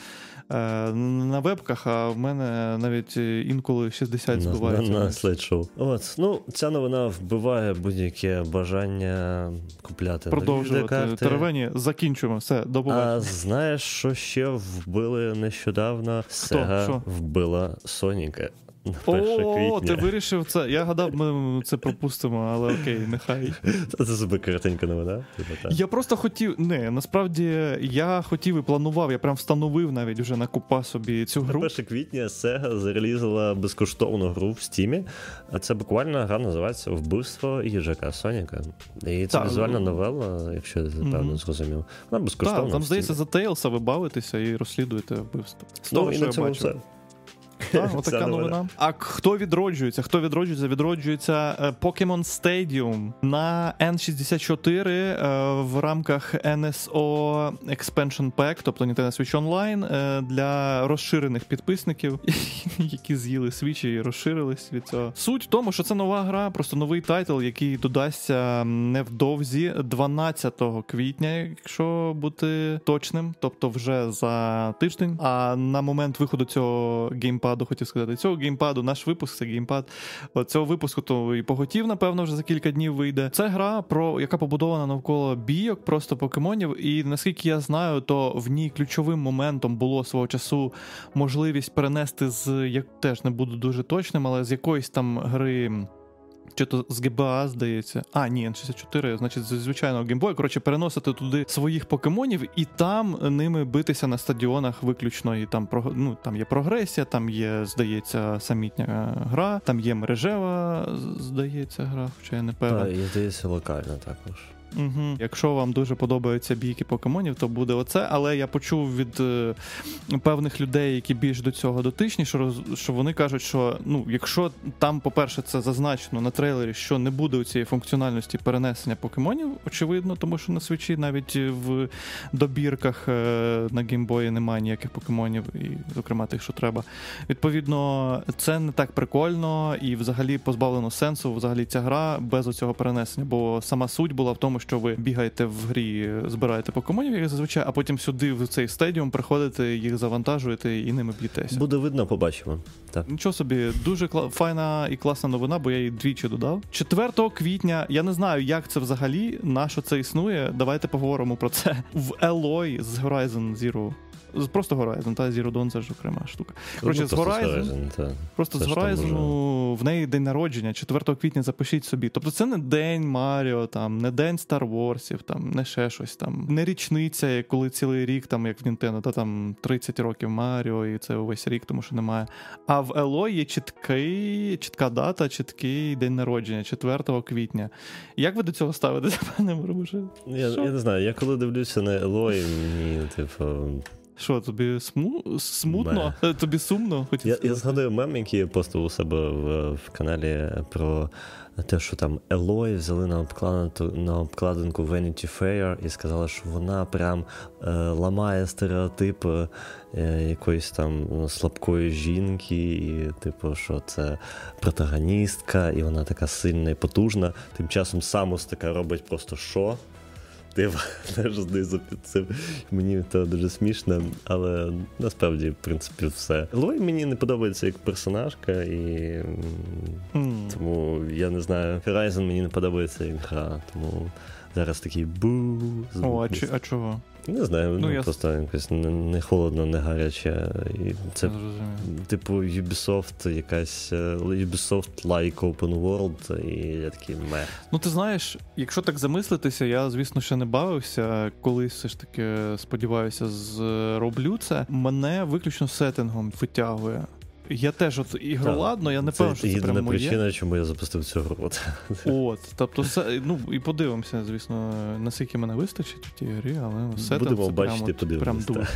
е, на вебках, а в мене навіть інколи 60 збивається. На, на, на слайд-шоу. От, ну, ця новина вбиває будь-яке бажання купляти. Продовжувати теревені, закінчуємо. Все, до побачення. А знаєш, що ще вбили нещодавно? Сега вбила Соніка. О, ти вирішив це. Я гадав, ми це пропустимо, але окей, нехай. Це собі коротенька новина. Типу, я просто хотів. Не, насправді я хотів і планував, я прям встановив навіть вже на купа собі цю гру. 1 квітня Sega зарелізила безкоштовну гру в стімі, а це буквально гра називається Вбивство їжака Соніка. І це візуальна новела, якщо я певно зрозумів. Вона безкоштовна. Там, здається, за Тейлса ви бавитеся і розслідуєте вбивство. З ну, того, що цьому все. Так, отака новина. А хто відроджується? Хто відроджується? Відроджується е, Pokemon Stadium на N64 е, в рамках NSO Expansion Pack, тобто Nintendo Switch Online, е, для розширених підписників, [LAUGHS] які з'їли свічі і розширились від цього. Суть в тому, що це нова гра, просто новий тайтл, який додасться невдовзі 12 квітня, якщо бути точним, тобто вже за тиждень. А на момент виходу цього геймпаду геймпаду, хотів сказати. Цього геймпаду, наш випуск це геймпад. От цього випуску то і поготів, напевно, вже за кілька днів вийде. Це гра, про яка побудована навколо бійок, просто покемонів. І наскільки я знаю, то в ній ключовим моментом було свого часу можливість перенести з як теж не буду дуже точним, але з якоїсь там гри. Чи то з ГБА, здається. А, ні, N64, значить, з звичайного геймбою. Коротше, переносити туди своїх покемонів і там ними битися на стадіонах виключно. І там ну, там є прогресія, там є, здається, самітня гра, там є мережева, здається, гра, хоча я не певен. Так, і здається, локальна також. Угу. Якщо вам дуже подобаються бійки покемонів, то буде оце. Але я почув від е, певних людей, які більш до цього дотичні, що роз, що вони кажуть, що ну, якщо там, по-перше, це зазначено на трейлері, що не буде у цієї функціональності перенесення покемонів, очевидно, тому що на свічі навіть в добірках е, на геймбої немає ніяких покемонів, і, зокрема, тих, що треба. Відповідно, це не так прикольно і взагалі позбавлено сенсу взагалі ця гра без оцього перенесення, бо сама суть була в тому, що ви бігаєте в грі, збираєте покемонів, як зазвичай, а потім сюди в цей стадіум приходите, їх завантажуєте і ними б'єтеся. Буде видно, побачимо. Так. Нічого собі, дуже кла- файна і класна новина, бо я її двічі додав. 4 квітня, я не знаю, як це взагалі, на що це існує. Давайте поговоримо про це в Елой з Horizon Zero Просто Horizon, та Zero Dawn це ж окрема штука. Коротше, з Horizon, просто з Horizon в неї день народження, 4 квітня запишіть собі. Тобто це не день Маріо, там, не день Star Wars, там, не ще щось там, не річниця, коли цілий рік, там, як в Nintendo, та там 30 років Маріо, і це увесь рік, тому що немає. А в Elo є чіткий, чітка дата, чіткий день народження, 4 квітня. Як ви до цього ставитеся, [LAUGHS] пане Мурбуше? Я я не знаю, я коли дивлюся на Elo, мені, типу Що, тобі сму... смутно? Ме. Тобі сумно? Я я згадую мем, який я постав у себе в, в каналі про те, що там Елой взяли на обкладинку на обкладинку Vanity Fair і сказали, що вона прям е, ламає стереотипи е, якоїсь там слабкої жінки, і типу, що це протагоністка, і вона така сильна і потужна. Тим часом Самус така робить просто що типу, теж [LAUGHS] знизу під цим. Мені це дуже смішно, але насправді, в принципі, все. Лой мені не подобається як персонажка, і mm. тому я не знаю. Horizon мені не подобається як гра, тому зараз такий бу. О, а, ч- а чого? Не знаю, ну, ну я... просто якось не, не холодно, не гаряче. І Це типу Ubisoft, якась е, Ubisoft like Open World, і я такий ме. Ну ти знаєш, якщо так замислитися, я звісно ще не бавився. Колись все ж таки сподіваюся, зроблю це. Мене виключно сеттингом витягує. Я теж от ігроладно, я не певен, що це єдина прямо причина, чому я запустив цю гру. От, тобто, все, ну і подивимося, звісно, наскільки мене вистачить в тій грі, але все Будемо там бачити, прям, прям дуже.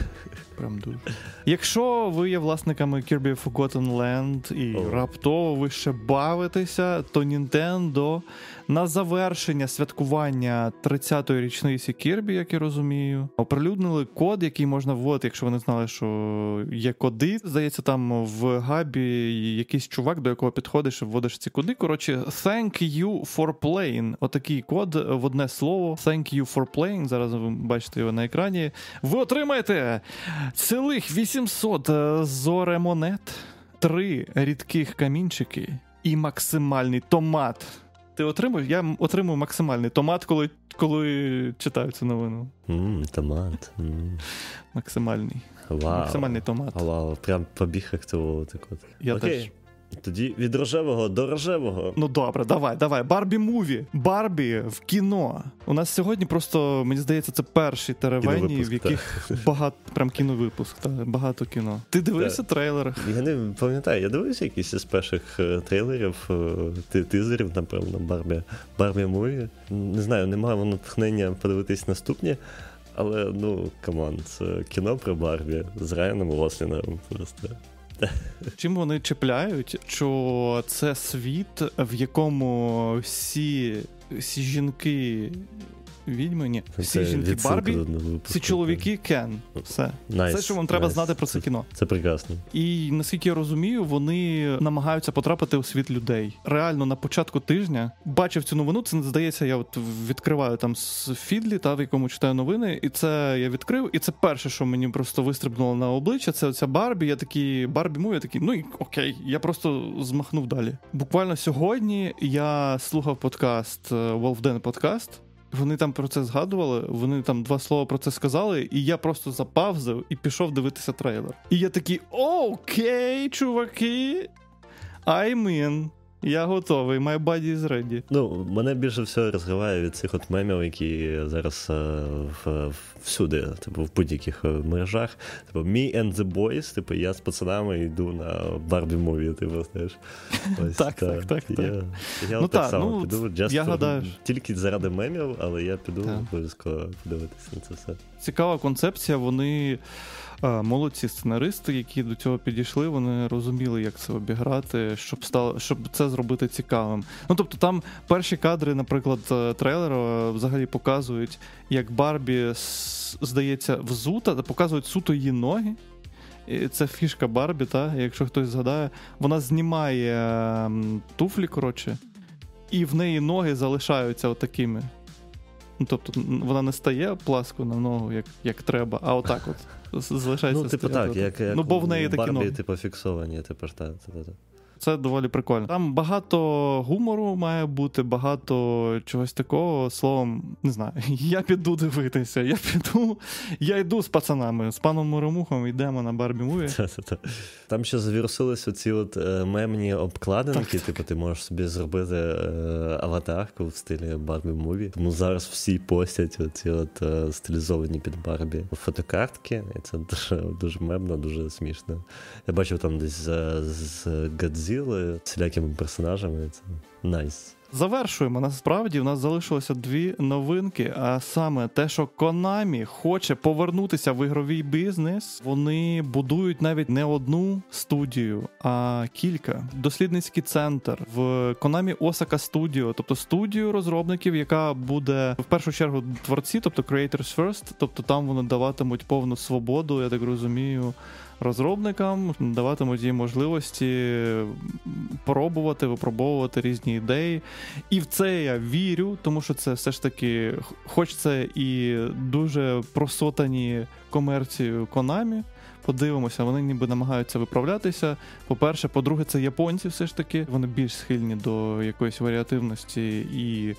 Прям дуже. Якщо ви є власниками Kirby Forgotten Land і раптово ви ще бавитеся, то Nintendo на завершення святкування 30-ї річниці Kirby, як я розумію, оприлюднили код, який можна вводити, якщо ви не знали, що є коди. Здається, там в габі якийсь чувак, до якого підходиш, вводиш ці коди. Коротше, thank you for playing. Отакий код в одне слово. Thank you for playing. Зараз ви бачите його на екрані. Ви отримаєте цілих 800 зоремонет, три рідких камінчики і максимальний томат. Ти отримав? Я отримую максимальний томат, коли коли читаю цю новину. Mm, томат. Mm. Максимальний. Вау. Максимальний томат. Вау, прям побіг активувати код. Я Окей. теж. Тоді від рожевого до рожевого. Ну добре, давай, давай. Барбі муві. Барбі в кіно. У нас сьогодні просто, мені здається, це перші теревені, в яких та. багато прям кіновипуск, та, багато кіно. Ти дивився та. трейлер? Я не пам'ятаю, я дивився якісь із перших е, трейлерів, е, тизерів, напевно, Барбі. Barbie movie. Не знаю, немає натхнення подивитись наступні. Але ну come on, це кіно про Барбі з Райаном Гослінгом просто. [LAUGHS] Чим вони чіпляють, що це світ, в якому всі, всі жінки відьмані. Всі жінки Барбі, всі чоловіки Кен. Все. Nice, Все, що вам треба nice. знати про це кіно. Це прекрасно. І наскільки я розумію, вони намагаються потрапити у світ людей. Реально на початку тижня бачив цю новину. Це здається, я от відкриваю там з Фідлі, та в якому читаю новини, і це я відкрив. І це перше, що мені просто вистрибнуло на обличчя. Це оця Барбі. Я такий Барбі мов, я такий, ну і окей, я просто змахнув далі. Буквально сьогодні я слухав подкаст Wolfden е, подкаст. Вони там про це згадували, вони там два слова про це сказали, і я просто запавзив і пішов дивитися трейлер. І я такий: окей, чуваки, I'm in. Я готовий, my body is ready. Ну, мене більше всього розриває від цих от мемів, які зараз е, в, всюди, типу, в будь-яких е, мережах. Типу, me and the boys, типу, я з пацанами йду на Барбі мові, типу, знаєш. [LAUGHS] Ось, так, так, так, так. Я, я ну, так та, само ну, піду, just я for, гадаю, тільки заради мемів, але я піду обов'язково подивитися на це все. Цікава концепція, вони. Молодці сценаристи, які до цього підійшли, вони розуміли, як це обіграти, щоб стало, щоб це зробити цікавим. Ну тобто, там перші кадри, наприклад, е, трейлеру взагалі показують, як Барбі здається взута, показують суто її ноги. Це фішка Барбі, та, якщо хтось згадає, вона знімає туфлі, коротше, і в неї ноги залишаються отакими. Ну, Тобто вона не стає пласко на ногу, як як треба, а отак от залишається. Ну, типу так, як, як ну, бо в неї такі ноги. типу, фіксовані, тепер так, так, так. Це доволі прикольно. Там багато гумору має бути, багато чогось такого. Словом, не знаю, [LAUGHS] я піду дивитися. Я піду, я йду з пацанами, з паном Моромухом йдемо на Барбі Муві. [LAUGHS] Там ще завірусились оці от е, мемні обкладинки, типу, ти можеш собі зробити е, аватарку в стилі Барбі Муві. Тому зараз всі постять оці от е, стилізовані під Барбі фотокартки. І це дуже дуже мемно, дуже смішно. Я бачив там десь з, з Годзіли, всілякими персонажами. Це найс. Завершуємо. Насправді в нас залишилося дві новинки. А саме те, що Konami хоче повернутися в ігровий бізнес. Вони будують навіть не одну студію, а кілька. Дослідницький центр в Konami Osaka Studio, тобто студію розробників, яка буде в першу чергу творці, тобто Creators First, тобто там вони даватимуть повну свободу, я так розумію розробникам, даватимуть їм можливості пробувати, випробовувати різні ідеї. І в це я вірю, тому що це все ж таки, хоч це і дуже просотані комерцією Konami, Подивимося, вони ніби намагаються виправлятися. По-перше, по-друге, це японці все ж таки. Вони більш схильні до якоїсь варіативності і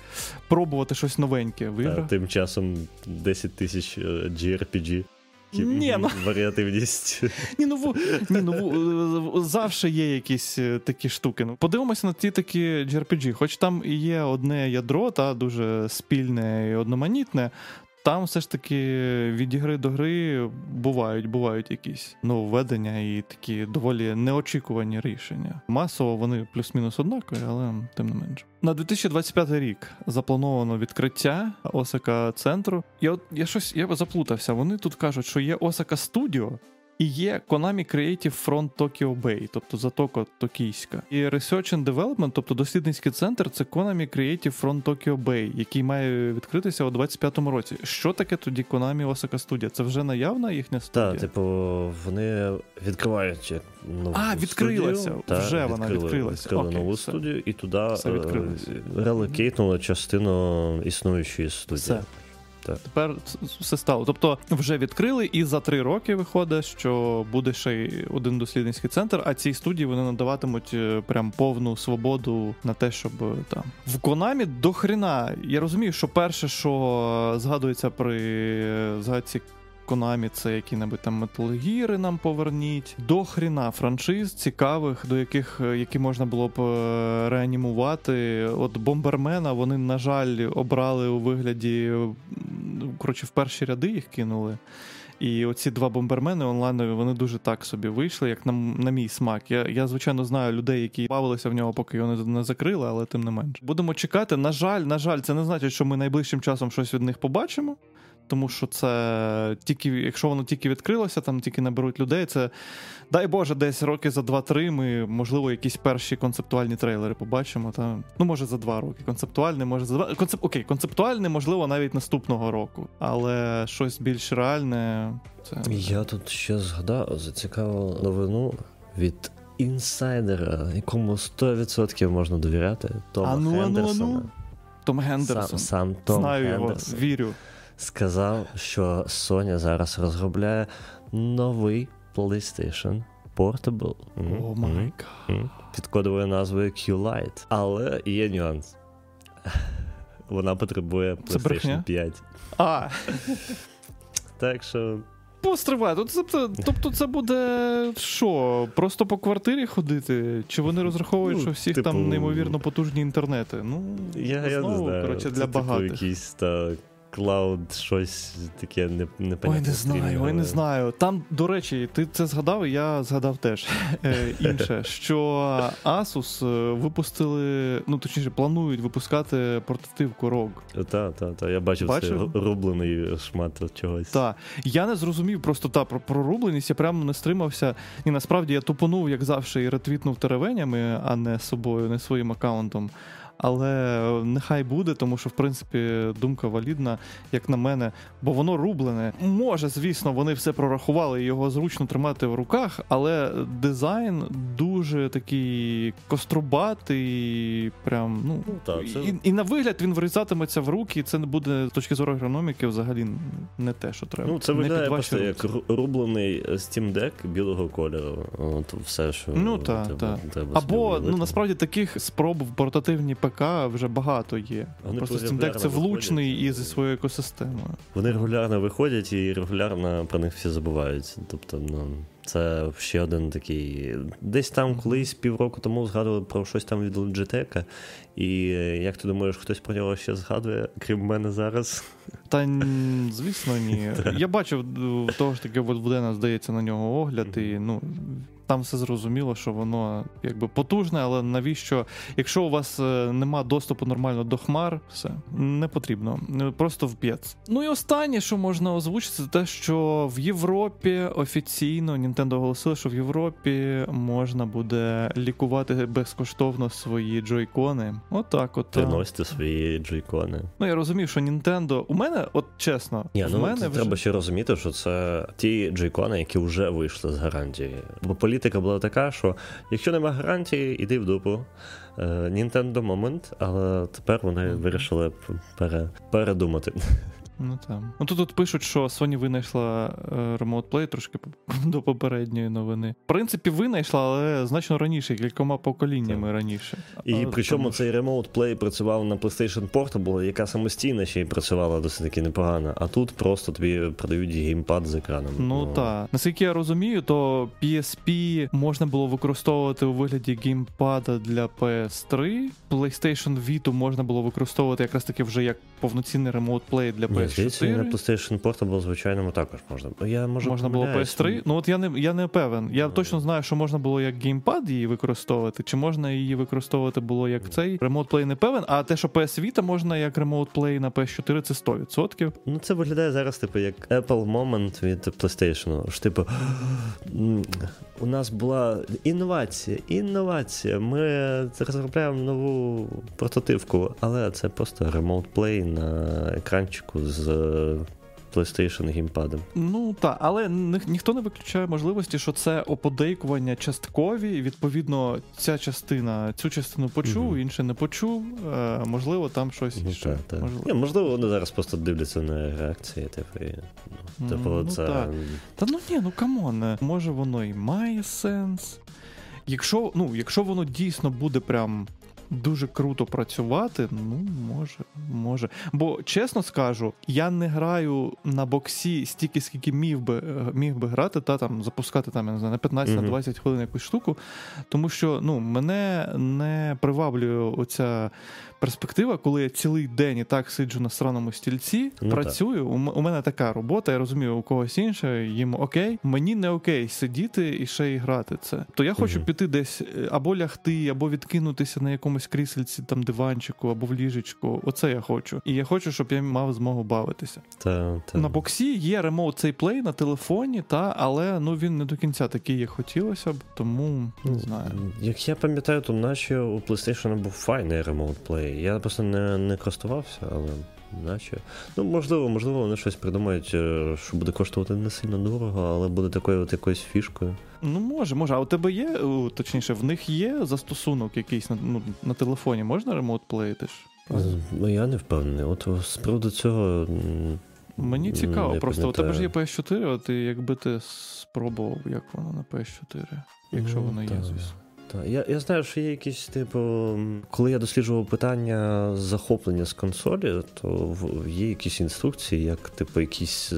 пробувати щось новеньке в іграх. Тим часом 10 тисяч е, GRPG. Ні, ну... [LAUGHS] Варіативність. Ні, ну ні, ну завжди є якісь е, такі штуки. Ну, Подивимося на ті такі JRPG, хоч там і є одне ядро, та дуже спільне і одноманітне, там все ж таки від гри до гри бувають бувають якісь нововведення і такі доволі неочікувані рішення. Масово вони плюс-мінус однакові, але тим не менше. На 2025 рік заплановано відкриття Осака центру. Я от я щось я заплутався. Вони тут кажуть, що є Осака Студіо, і є Konami Creative Front Tokyo Bay, тобто затока Токійська. І Research and Development, тобто дослідницький центр, це Konami Creative Front Tokyo Bay, який має відкритися у 25-му році. Що таке тоді Konami Osaka Studio? Це вже наявна їхня студія? Так, типу, вони відкривають нову А, відкрилася. Студію, вже вона відкрилася. Відкрили Окей, нову все. студію і туди е, релокейтнули частину існуючої студії. Все. Так. Тепер все стало. Тобто вже відкрили, і за три роки виходить, що буде ще й один дослідницький центр, а цій студії вони надаватимуть е, прям повну свободу на те, щоб е, там в Конамі до хрена. Я розумію, що перше, що згадується при згадці. Конамі, це які-небудь там металогіри нам поверніть. До хріна франшиз цікавих, до яких е, які можна було б реанімувати. От бомбермена вони, на жаль, обрали у вигляді коротше, в перші ряди їх кинули. І оці два бомбермени онлайнові вони дуже так собі вийшли, як на на мій смак. Я, я звичайно, знаю людей, які бавилися в нього, поки його не, не закрили, але тим не менше. Будемо чекати. На жаль, на жаль, це не значить, що ми найближчим часом щось від них побачимо тому що це тільки, якщо воно тільки відкрилося, там тільки наберуть людей. Це дай Боже, десь роки за 2-3 ми, можливо, якісь перші концептуальні трейлери побачимо. Та, Ну, може, за 2 роки. Концептуальний, може за 2. Концеп... Окей, концептуальний, можливо, навіть наступного року. Але щось більш реальне. Це... Я тут ще згадав зацікаву новину від. Інсайдера, якому 100% можна довіряти, Тома ану, Хендерсона. Ану, ану. Том Гендерсон. Сам, сам Том Знаю Хендерсон. його, вірю сказав, що Sony зараз розробляє новий PlayStation Portable. Oh my God. Під кодовою назвою Q-Lite. Але є нюанс. [LAUGHS] Вона потребує PlayStation 5. А. Так що. Постривай, тобто, тобто це буде що? Просто по квартирі ходити? Чи вони розраховують, ну, що всіх типу... там неймовірно потужні інтернети? Ну, я, я не знаю. коротше, для це, багатих. Типу, якісь так клауд, щось таке непонятне. Ой, не знаю, ой, не знаю. Там, до речі, ти це згадав, і я згадав теж [LAUGHS] е, інше, [LAUGHS] що Asus е, випустили, ну точніше, планують випускати портативку ROG. Так, так, так. Я бачив, бачив? це рублений шмат чогось. Так. Я не зрозумів просто та про, про рубленість, я прямо не стримався. І насправді я тупонув, як завжди, і ретвітнув теревенями, а не собою, не своїм аккаунтом. Але нехай буде, тому що в принципі думка валідна, як на мене, бо воно рублене. Може, звісно, вони все прорахували і його зручно тримати в руках, але дизайн дуже такий кострубатий, прям ну, ну так, це... і, і на вигляд він врізатиметься в руки, і це не буде з точки зору ергономіки взагалі не те, що треба. Ну це виглядає просто як рублений Steam Deck білого кольору. От все, що ну, та, треба, та. треба або ну насправді таких спроб в портативній ПК вже багато є. Вони Просто Steam Deck це влучний і зі своєю екосистемою. Вони регулярно виходять і регулярно про них всі забувають. Тобто, ну Це ще один такий. Десь там колись півроку тому згадували про щось там від Logitech, і як ти думаєш, хтось про нього ще згадує, крім мене зараз? Та звісно, ні. [LAUGHS] Я бачив того ж таки, Водена, здається, на нього огляд, і ну там все зрозуміло, що воно якби потужне, але навіщо? Якщо у вас е, нема доступу нормально до хмар, все не потрібно. Просто вп'єц. Ну і останнє, що можна озвучити, це те, що в Європі офіційно Nintendo оголосили, що в Європі можна буде лікувати безкоштовно свої джойкони. Отак, от. Приносьте свої джойкони. Ну я розумів, що Nintendo... У мене, от чесно, Ні, в ну, мене вже... треба ще розуміти, що це ті джойкони, які вже вийшли з гарантії. Бо політика була така, що якщо нема гарантії, іди в дупу. Е, Nintendo момент, але тепер вони вирішили пере, передумати. Ну там. Ну тут тут пишуть, що Sony винайшла е, Remote Play трошки [LAUGHS] до попередньої новини. В принципі, винайшла, але значно раніше, кількома поколіннями так. раніше. І але причому тому, цей Remote Play працював на PlayStation Portable, яка самостійно ще й працювала досить таки непогано. А тут просто тобі продають геймпад з екраном. Ну, ну. так. Наскільки я розумію, то PSP можна було використовувати у вигляді геймпада для PS3. PlayStation Vita можна було використовувати якраз таки вже як повноцінний Remote Play для PS4. Здається, на PlayStation Portable, звичайному також можна. Я може Можна було PS3. Ну от я не я не певен. Я mm. точно знаю, що можна було як геймпад її використовувати, чи можна її використовувати було як цей Remote Play не певен, а те, що PS Vita можна як Remote Play на PS4, це 100%. Ну це виглядає зараз, типу, як Apple Moment від PlayStation. Що, типу, у нас була інновація, інновація. Ми розробляємо нову прототипку, але це просто Remote Play на екранчику з PlayStation геймпадом. Ну так, але ні, ніхто не виключає можливості, що це оподейкування часткові. Відповідно, ця частина цю частину почув, mm-hmm. інше не почув. Е, Можливо, там щось ну, ще. Так. Можливо. Ні, можливо, вони зараз просто дивляться на реакції. Типу, ну, типу ну, це... Так. Та ну ні, ну come on, може воно і має сенс. Якщо ну, якщо воно дійсно буде прям дуже круто працювати. Ну, може, може. Бо чесно скажу, я не граю на боксі стільки, скільки міг би міг би грати, та там запускати там, я не знаю, на 15-20 mm-hmm. хвилин якусь штуку. Тому що ну, мене не приваблює оця перспектива, коли я цілий день і так сиджу на сраному стільці, ну, працюю. У, у мене така робота, я розумію, у когось інше, їм окей. Мені не окей сидіти і ще й грати це. То я хочу mm-hmm. піти десь е, або лягти, або відкинутися на якомусь крісельці, там диванчику, або в ліжечку. Оце я хочу. І я хочу, щоб я мав змогу бавитися. Та, та. На боксі є ремоут цей плей на телефоні, та але ну він не до кінця такий, як хотілося б, тому не знаю. Як я пам'ятаю, то наче у PlayStation був файний ремоут плей. Я просто не не користувався, але наче. Ну, можливо, можливо, вони щось придумають, е, що буде коштувати не сильно дорого, але буде такою от якоюсь фішкою. Ну, може, може. А у тебе є, точніше, в них є застосунок якийсь на ну, на телефоні, можна ремонт плеїти? Ну, я не впевнений. От з приводу цього. Мені цікаво, не просто у тебе ж є PS4, от і якби ти спробував, як воно на PS4, якщо ну, воно є, звісно. Так, я я знаю, що є якісь, типу, коли я досліджував питання захоплення з консолі, то є якісь інструкції, як, типу, якийсь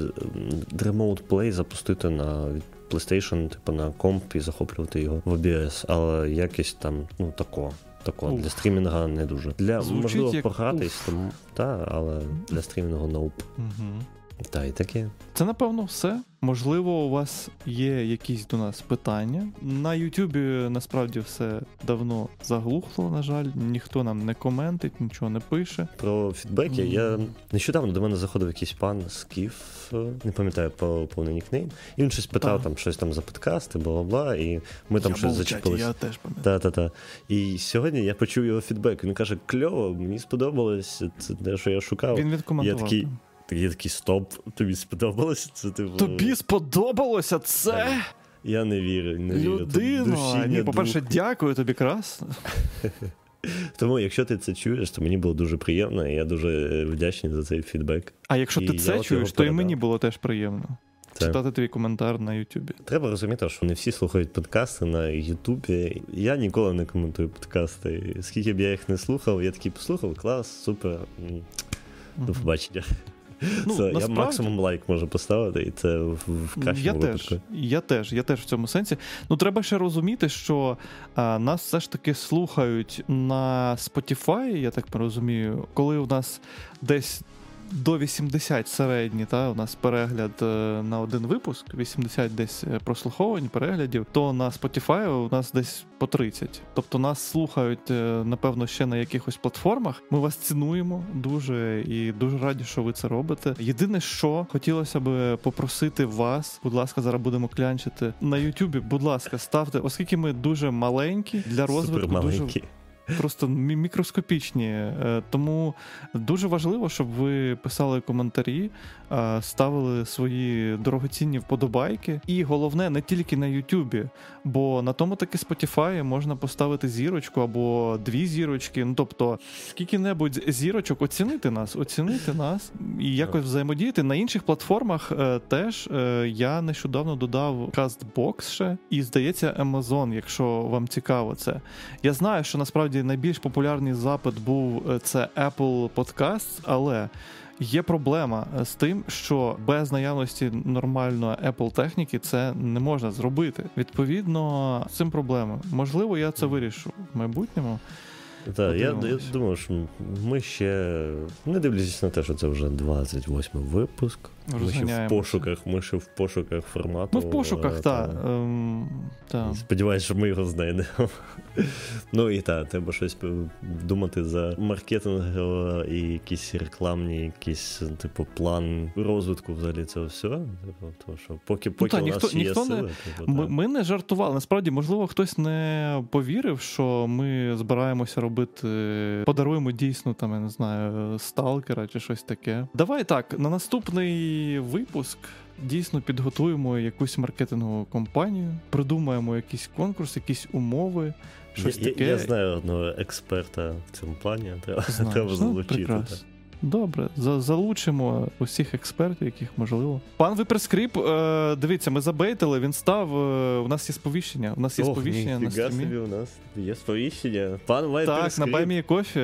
Remote Play запустити на PlayStation, типу, на комп і захоплювати його в OBS, але якість там, ну, тако. Тако, для стрімінга не дуже. Для Звучить можливо як... погратись, тому та, але для стрімінгу ноуп. Угу. Та і таке. Це напевно все. Можливо, у вас є якісь до нас питання. На Ютубі насправді все давно заглухло, на жаль, ніхто нам не коментить, нічого не пише. Про фідбеки. Mm. Я нещодавно до мене заходив якийсь пан Скіф, не пам'ятаю по повний нікнейм. І він щось питав там щось там за подкасти, бла бла І ми там я щось зачепилися. Я теж пам'ятаю. Та-та-та. І сьогодні я почув його фідбек. Він каже: кльово, мені сподобалось. Це те, що я шукав. Він відкоментував. Я такий, такий такий стоп, тобі сподобалося це? Типу... Тобі сподобалося це? Я не вірю. не вірю. Людино! Ні, по-перше, дякую тобі красно. [LAUGHS] Тому, якщо ти це чуєш, то мені було дуже приємно, і я дуже вдячний за цей фідбек. А якщо і ти це чуєш, то і мені було теж приємно. Це. Читати твій коментар на Ютубі. Треба розуміти, що не всі слухають подкасти на Ютубі. Я ніколи не коментую подкасти. Скільки б я їх не слухав, я такий послухав, клас, супер. До побачення. [LAUGHS] Ну, Це, Я максимум лайк можу поставити, і це в, в кращому Я випадку. теж, я теж, я теж в цьому сенсі. Ну, треба ще розуміти, що а, нас все ж таки слухають на Spotify, я так розумію, коли у нас десь до 80 середні, та, у нас перегляд е, на один випуск, 80 десь е, прослуховувань, переглядів, то на Spotify у нас десь по 30. Тобто нас слухають, е, напевно, ще на якихось платформах. Ми вас цінуємо дуже і дуже раді, що ви це робите. Єдине, що хотілося б попросити вас, будь ласка, зараз будемо клянчити на Ютубі. Будь ласка, ставте, оскільки ми дуже маленькі для розвитку, дуже. Просто мікроскопічні. Е, Тому дуже важливо, щоб ви писали коментарі, е, ставили свої дорогоцінні вподобайки. І головне, не тільки на Ютубі, бо на тому таки Spotify можна поставити зірочку або дві зірочки. Ну тобто, скільки-небудь зірочок оцінити нас, оцінити нас і якось взаємодіяти. На інших платформах е, теж я нещодавно додав Castbox ще, і здається, Amazon, якщо вам цікаво це. Я знаю, що насправді найбільш популярний запит був е, це Apple Podcasts, але є проблема е, з тим, що без наявності нормальної Apple техніки це не можна зробити. Відповідно, з цим проблема. Можливо, я це вирішу в майбутньому. Так, я, я думаю, що ми ще, не дивлячись на те, що це вже 28 випуск. Ми ще в пошуках, ми ще в пошуках формату. Ми в пошуках, е, так. та. Ем, та. Сподіваюсь, що ми його знайдемо. [LAUGHS] ну і так, треба щось е, думати за маркетинг е, і якісь рекламні, якийсь, типу, план розвитку взагалі цього всього. Типу, тому що поки, поки та, у нас ніхто- є ніхто не- типу, Ми, ми не жартували. Насправді, можливо, хтось не повірив, що ми збираємося робити, подаруємо дійсно там, я не знаю, сталкера чи щось таке. Давай так, на наступний випуск дійсно підготуємо якусь маркетингову компанію, придумаємо якийсь конкурс, якісь умови, щось я, таке. я, я знаю одного експерта в цьому плані, треба, Знаєш, треба ну, залучити. так. Добре, за- залучимо усіх експертів, яких можливо. Пан Виперскрип, е, дивіться, ми забейтили, він став. Е, у нас є сповіщення. У нас є Ох, сповіщення на стрімі. собі у нас є сповіщення. Пан Вайтер Так, на Баймі кофі.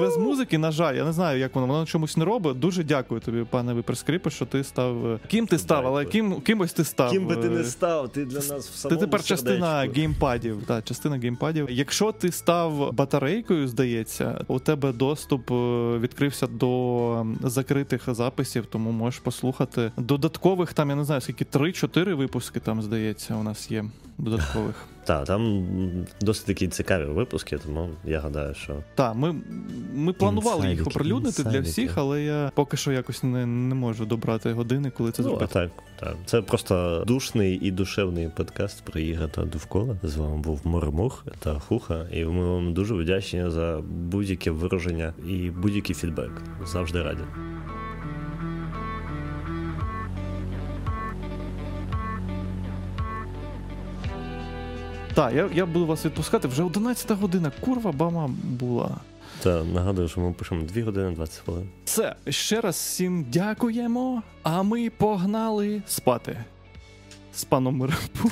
Без музики, на жаль, я не знаю, як воно, воно чомусь не робить. Дуже дякую тобі, пане Виперскрипе, що ти став. е, Ким ти став, але ким, кимось ти став. Ким би ти е, не став, ти для нас в Ти самому тепер частина геймпадів. Так, частина геймпадів. Якщо ти став батарейкою, здається, у тебе доступ е, відкрився до закритих записів, тому можеш послухати додаткових там, я не знаю, скільки 3-4 випуски там, здається, у нас є додаткових. [LAUGHS] Так, там досить такі цікаві випуски, тому я гадаю, що Так, ми, ми планували їх Інсайдики, оприлюднити для всіх, але я поки що якось не, не можу добрати години, коли це ну, зробити. так, так. Це просто душний і душевний подкаст про ігри та довкола. З вами був Моремух та Хуха, і ми вам дуже вдячні за будь-яке вираження і будь-який фідбек. Завжди раді. Так, я, я буду вас відпускати. Вже 11 година. Курва бама була. Та нагадую, що ми пишемо 2 години 20 хвилин. Все, ще раз всім дякуємо, а ми погнали спати. З паном Мирампу.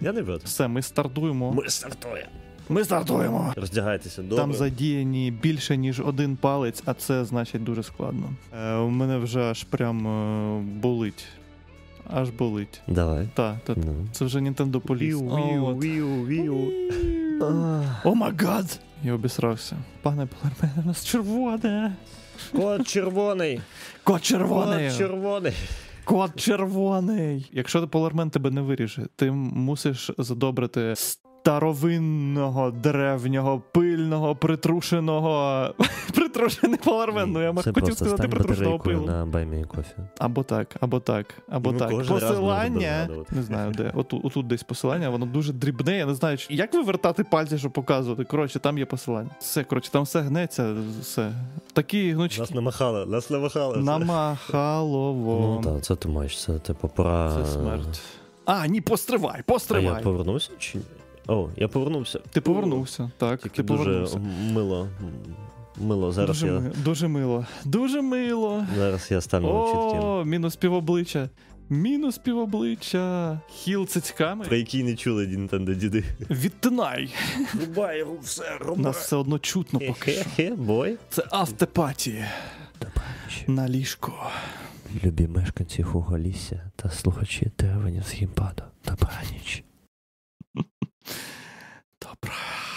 Я не проти. Все, ми стартуємо. Ми стартуємо. Ми стартуємо. Роздягайтеся добре. Там задіяні більше, ніж один палець, а це значить дуже складно. Е, у мене вже аж прям е, болить. Аж болить. Давай. Та, та, Ну. це вже Nintendo Police. О, віу, от. віу, віу. О май гад! Я обісрався. Пане Полермене, у нас червоне. Кот червоний. Кот червоний. Кот червоний. Кот червоний. Якщо полармен тебе не виріже, ти мусиш задобрити старовинного, древнього, пильного, притрушеного. [LAUGHS] Притрушений полармен. Ну я Це хотів сказати притрушеного пилу. на баймі кофі. Або так, або так, або Ну, так. Посилання. Не знаю де. Отут, отут десь посилання, воно дуже дрібне. Я не знаю, чи- як вивертати пальці, щоб показувати. Коротше, там є посилання. Все, коротше, там все гнеться, все. Такі гнучки. Нас намахали, нас намахали. Намахалово. Ну так, це ти маєш, це типу пора. Це смерть. А, ні, постривай, А я постривай. чи ні? О, я повернувся. Ти повернувся, так. Тільки ти дуже повернувся. мило. Мило. Зараз дуже, я ми- дуже мило. Дуже мило. зараз я стану чітким. О, мінус півобличчя. Мінус півобличчя. Хіл цицьками. Про які не чули Nintendo діди. Відтинай. Рубай його все, Нас все одно чутно поки що. Бой. Це автопатія. На ліжко. Любі мешканці Хуголісся та слухачі теревенів з гімпаду. Добраніч. Bra.